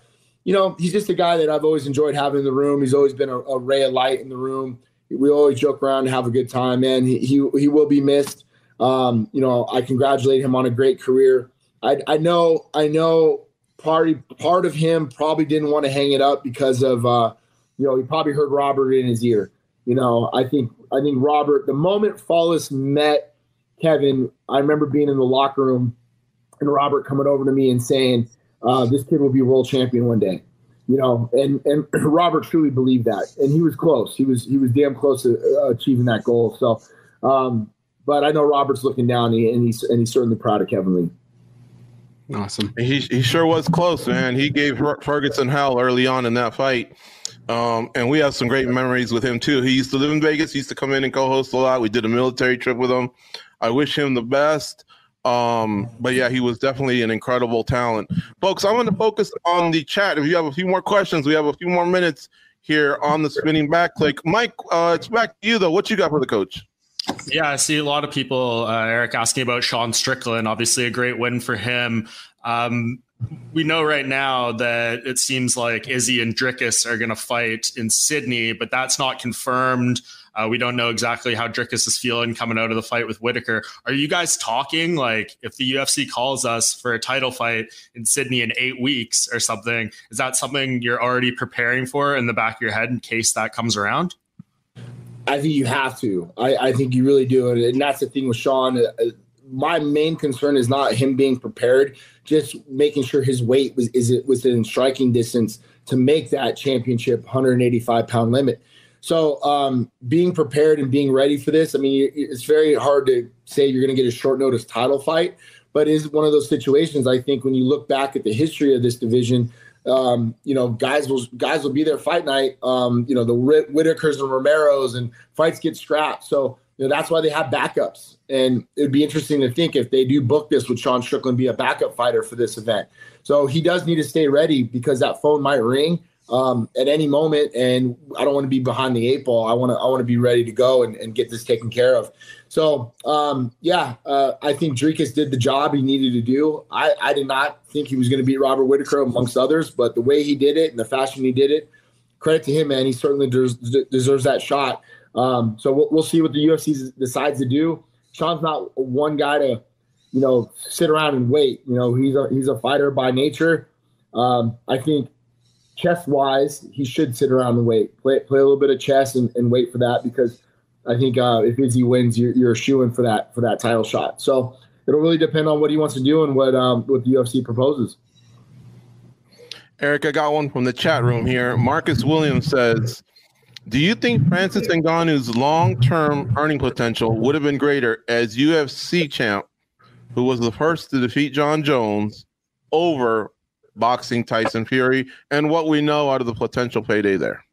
you know, he's just a guy that I've always enjoyed having in the room. He's always been a, a ray of light in the room. We always joke around and have a good time, man. He, he, he will be missed. Um, you know, I congratulate him on a great career. I, I know, I know part, part of him probably didn't want to hang it up because of, uh, you know, he probably heard Robert in his ear. You know, I think I think Robert, the moment Follis met Kevin, I remember being in the locker room and Robert coming over to me and saying, uh, "This kid will be world champion one day." You know, and and Robert truly believed that, and he was close. He was he was damn close to uh, achieving that goal. So, um, but I know Robert's looking down, and he's and he's certainly proud of Kevin Lee. Awesome. He he sure was close, man. He gave Ferguson hell early on in that fight. Um, and we have some great memories with him too. He used to live in Vegas. He used to come in and co-host a lot. We did a military trip with him. I wish him the best. Um, but yeah, he was definitely an incredible talent. Folks, I'm going to focus on the chat. If you have a few more questions, we have a few more minutes here on the Spinning Back Clique. Mike, uh, it's back to you though. What you got for the coach? Yeah, I see a lot of people, uh, Eric, asking about Sean Strickland. Obviously, a great win for him. Um, we know right now that it seems like Izzy and Dricus are going to fight in Sydney, but that's not confirmed. Uh, we don't know exactly how Dricus is feeling coming out of the fight with Whitaker. Are you guys talking like if the UFC calls us for a title fight in Sydney in eight weeks or something? Is that something you're already preparing for in the back of your head in case that comes around? I think you have to. I, I think you really do, and that's the thing with Sean. Uh, my main concern is not him being prepared, just making sure his weight was is it was in striking distance to make that championship 185 pound limit. So um, being prepared and being ready for this, I mean, it's very hard to say you're going to get a short notice title fight, but is one of those situations. I think when you look back at the history of this division, um, you know, guys will guys will be there fight night. Um, you know, the Whitakers and Romeros and fights get scrapped. So you know, that's why they have backups. And it'd be interesting to think if they do book this with Sean Strickland be a backup fighter for this event. So he does need to stay ready because that phone might ring um, at any moment, and I don't want to be behind the eight ball. I want to I want to be ready to go and, and get this taken care of. So um, yeah, uh, I think Dricus did the job he needed to do. I, I did not think he was going to beat Robert Whitaker amongst others, but the way he did it and the fashion he did it, credit to him, man. He certainly deserves, deserves that shot. Um, so we'll, we'll see what the UFC decides to do. Sean's not one guy to, you know, sit around and wait. You know, he's a he's a fighter by nature. Um, I think chess wise, he should sit around and wait, play play a little bit of chess and, and wait for that because I think uh, if Izzy wins, you're, you're shooing for that for that title shot. So it'll really depend on what he wants to do and what um, what the UFC proposes. Eric, I got one from the chat room here. Marcus Williams says, "Do you think Francis Ngannou's long-term earning potential would have been greater as UFC champ, who was the first to defeat Jon Jones, over boxing Tyson Fury, and what we know out of the potential payday there?"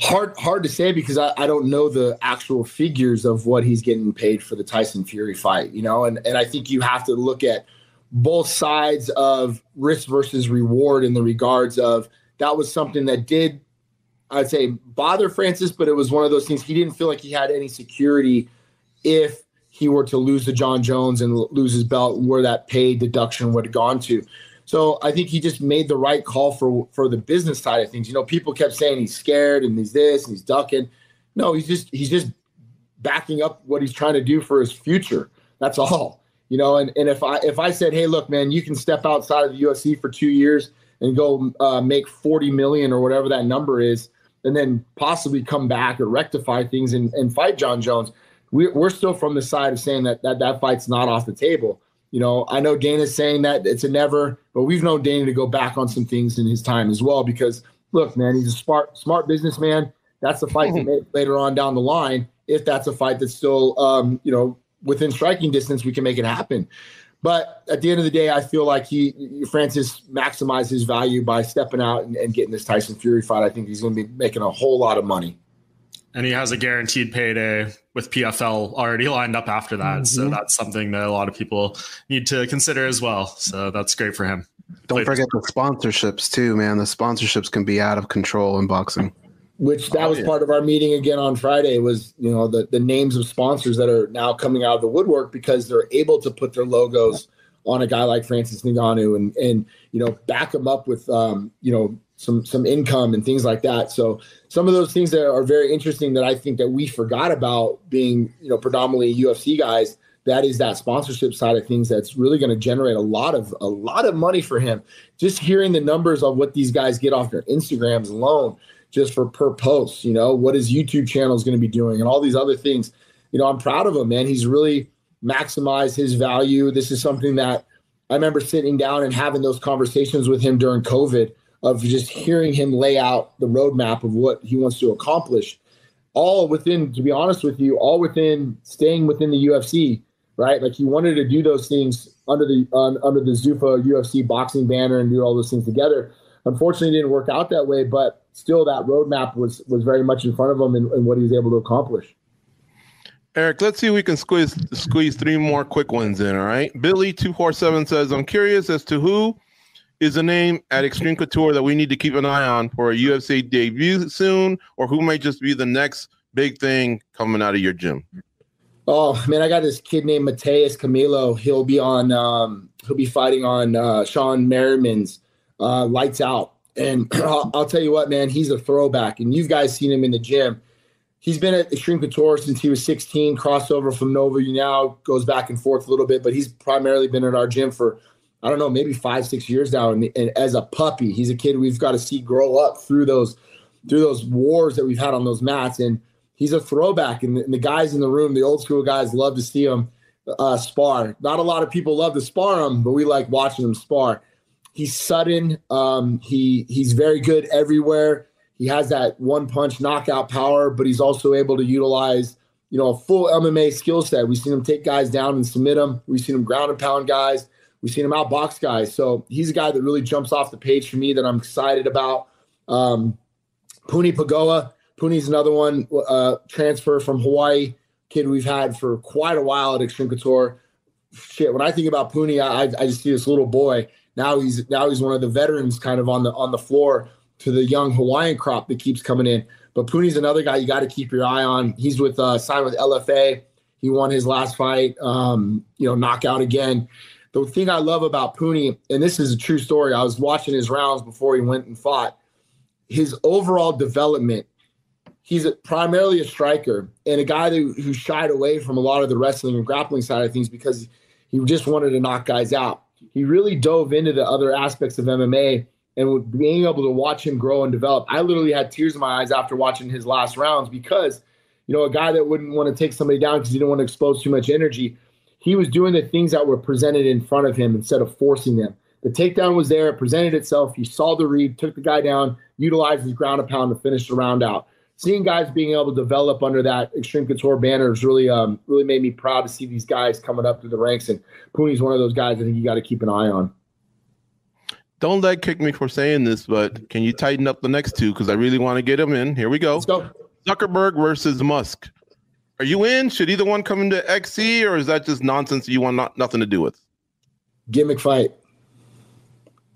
Hard, hard to say because I, I don't know the actual figures of what he's getting paid for the Tyson Fury fight, you know, and and I think you have to look at both sides of risk versus reward in the regards of that was something that did I'd say bother Francis, but it was one of those things he didn't feel like he had any security if he were to lose to Jon Jones and lose his belt, where that paid deduction would have gone to. So I think he just made the right call for for the business side of things. You know, people kept saying he's scared and he's this and he's ducking. No, he's just he's just backing up what he's trying to do for his future. That's all. You know, and, and if I if I said, hey, look, man, you can step outside of the UFC for two years and go uh, make 40 million or whatever that number is, and then possibly come back or rectify things and, and fight Jon Jones, we, we're still from the side of saying that, that that fight's not off the table. You know, I know Dana's saying that it's a never, but we've known Dana to go back on some things in his time as well. Because look, man, he's a smart, smart businessman. That's a fight mm-hmm. later on down the line. If that's a fight that's still, um, you know, within striking distance, we can make it happen. But at the end of the day, I feel like he Francis maximized his value by stepping out and, and getting this Tyson Fury fight. I think he's going to be making a whole lot of money and he has a guaranteed payday with PFL already lined up after that. Mm-hmm. So that's something that a lot of people need to consider as well. So that's great for him. Don't forget the sponsorships too, man. The sponsorships can be out of control in boxing. Which that oh, was yeah. part of our meeting again on Friday was, you know, the, the names of sponsors that are now coming out of the woodwork because they're able to put their logos on a guy like Francis Ngannou and and you know back him up with um, you know some some income and things like that. So some of those things that are very interesting that I think that we forgot about being you know predominantly UFC guys. That is that sponsorship side of things that's really going to generate a lot of a lot of money for him. Just hearing the numbers of what these guys get off their Instagrams alone, just for per post. You know what his YouTube channel is going to be doing, and all these other things. You know I'm proud of him, man. He's really maximized his value. This is something that I remember sitting down and having those conversations with him during COVID of just hearing him lay out the roadmap of what he wants to accomplish, all within, to be honest with you, all within staying within the UFC, right? Like he wanted to do those things under the uh, under the Zuffa UFC boxing banner and do all those things together. Unfortunately, didn't work out that way, but still, that roadmap was was very much in front of him and, and what he was able to accomplish. Eric, let's see if we can squeeze squeeze three more quick ones in. All right. Billy two four seven says, "I'm curious as to who is a name at Xtreme Couture that we need to keep an eye on for a UFC debut soon, or who may just be the next big thing coming out of your gym? Oh man, I got this kid named Mateus Camilo. He'll be on. Um, he'll be fighting on uh, Shawne Merriman's uh, Lights Out, and I'll, I'll tell you what, man, he's a throwback. And you've guys seen him in the gym. He's been at Xtreme Couture since he was 16. Crossover from Nova. You now goes back and forth a little bit, but he's primarily been at our gym for I don't know, maybe five, six years now. And, and, as a puppy, he's a kid we've got to see grow up through those through those wars that we've had on those mats. And he's a throwback. And the, and the guys in the room, the old school guys, love to see him uh, spar. Not a lot of people love to spar him, but we like watching him spar. He's sudden. Um, he he's very good everywhere. He has that one punch knockout power, but he's also able to utilize you know a full MMA skill set. We've seen him take guys down and submit them. We've seen him ground and pound guys. We've seen him outbox guys. So he's a guy that really jumps off the page for me that I'm excited about. Um, Puni Pagoa. Puni's another one, uh, transfer from Hawaii, kid we've had for quite a while at Xtreme Couture. Shit, when I think about Puni, I, I just see this little boy. Now he's now he's one of the veterans kind of on the on the floor to the young Hawaiian crop that keeps coming in. But Puni's another guy you got to keep your eye on. He's with uh, signed with LFA. He won his last fight, um, you know, knockout again the thing I love about Puni, and this is a true story, I was watching his rounds before he went and fought. His overall development, he's a, primarily a striker and a guy that, who shied away from a lot of the wrestling and grappling side of things because he just wanted to knock guys out. He really dove into the other aspects of MMA and being able to watch him grow and develop. I literally had tears in my eyes after watching his last rounds because, you know, a guy that wouldn't want to take somebody down because he didn't want to expose too much energy, he was doing the things that were presented in front of him instead of forcing them. The takedown was there, it presented itself. He saw the read, took the guy down, utilized his ground and pound to finish the round out. Seeing guys being able to develop under that Xtreme Couture banner has really, um, really made me proud to see these guys coming up through the ranks. And Puni's one of those guys I think you got to keep an eye on don't let kick me for saying this, but can you tighten up the next two? Because I really want to get them in. Here we go. go. Zuckerberg versus Musk. Are you in? Should either one come into XC, or is that just nonsense you want not, nothing to do with? Gimmick fight.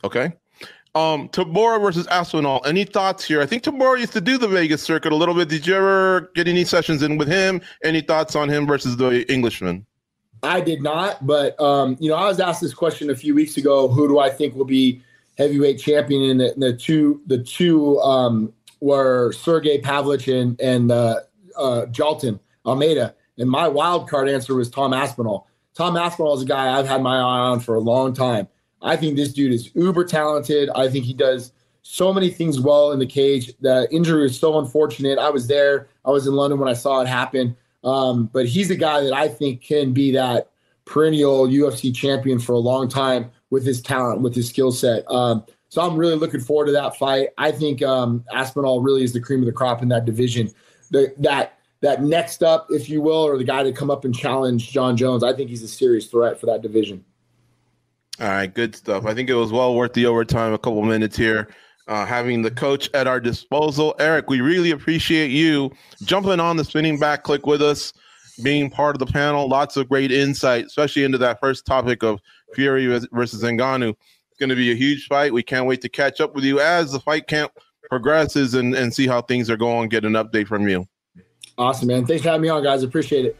Okay. Um, Tybura versus Aspinall. Any thoughts here? I think Tybura used to do the Vegas circuit a little bit. Did you ever get any sessions in with him? Any thoughts on him versus the Englishman? I did not, but um, you know, I was asked this question a few weeks ago. Who do I think will be heavyweight champion, and the, the two the two um, were Sergey Pavlovich and and uh, uh, Jailton Almeida. And my wild card answer was Tom Aspinall. Tom Aspinall is a guy I've had my eye on for a long time. I think this dude is uber talented. I think he does so many things well in the cage. The injury is so unfortunate. I was there. I was in London when I saw it happen. Um, but he's a guy that I think can be that perennial UFC champion for a long time with his talent, with his skill set. Um, so I'm really looking forward to that fight. I think um, Aspinall really is the cream of the crop in that division. The, that that next up, if you will, or the guy to come up and challenge Jon Jones. I think he's a serious threat for that division. All right, good stuff. I think it was well worth the overtime. A couple minutes here. Uh, having the coach at our disposal. Eric, we really appreciate you jumping on the Spinning Back Clique with us, being part of the panel. Lots of great insight, especially into that first topic of Fury versus Ngannou. It's going to be a huge fight. We can't wait to catch up with you as the fight camp progresses and, and see how things are going, get an update from you. Awesome, man. Thanks for having me on, guys. Appreciate it.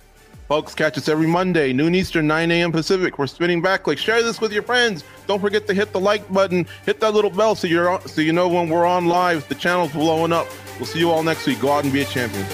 Folks, catch us every Monday, noon Eastern, 9 a.m. Pacific. We're spinning back. Like, share this with your friends. Don't forget to hit the like button, hit that little bell so you're so you know when we're on live. The channel's blowing up. We'll see you all next week. Go out and be a champion.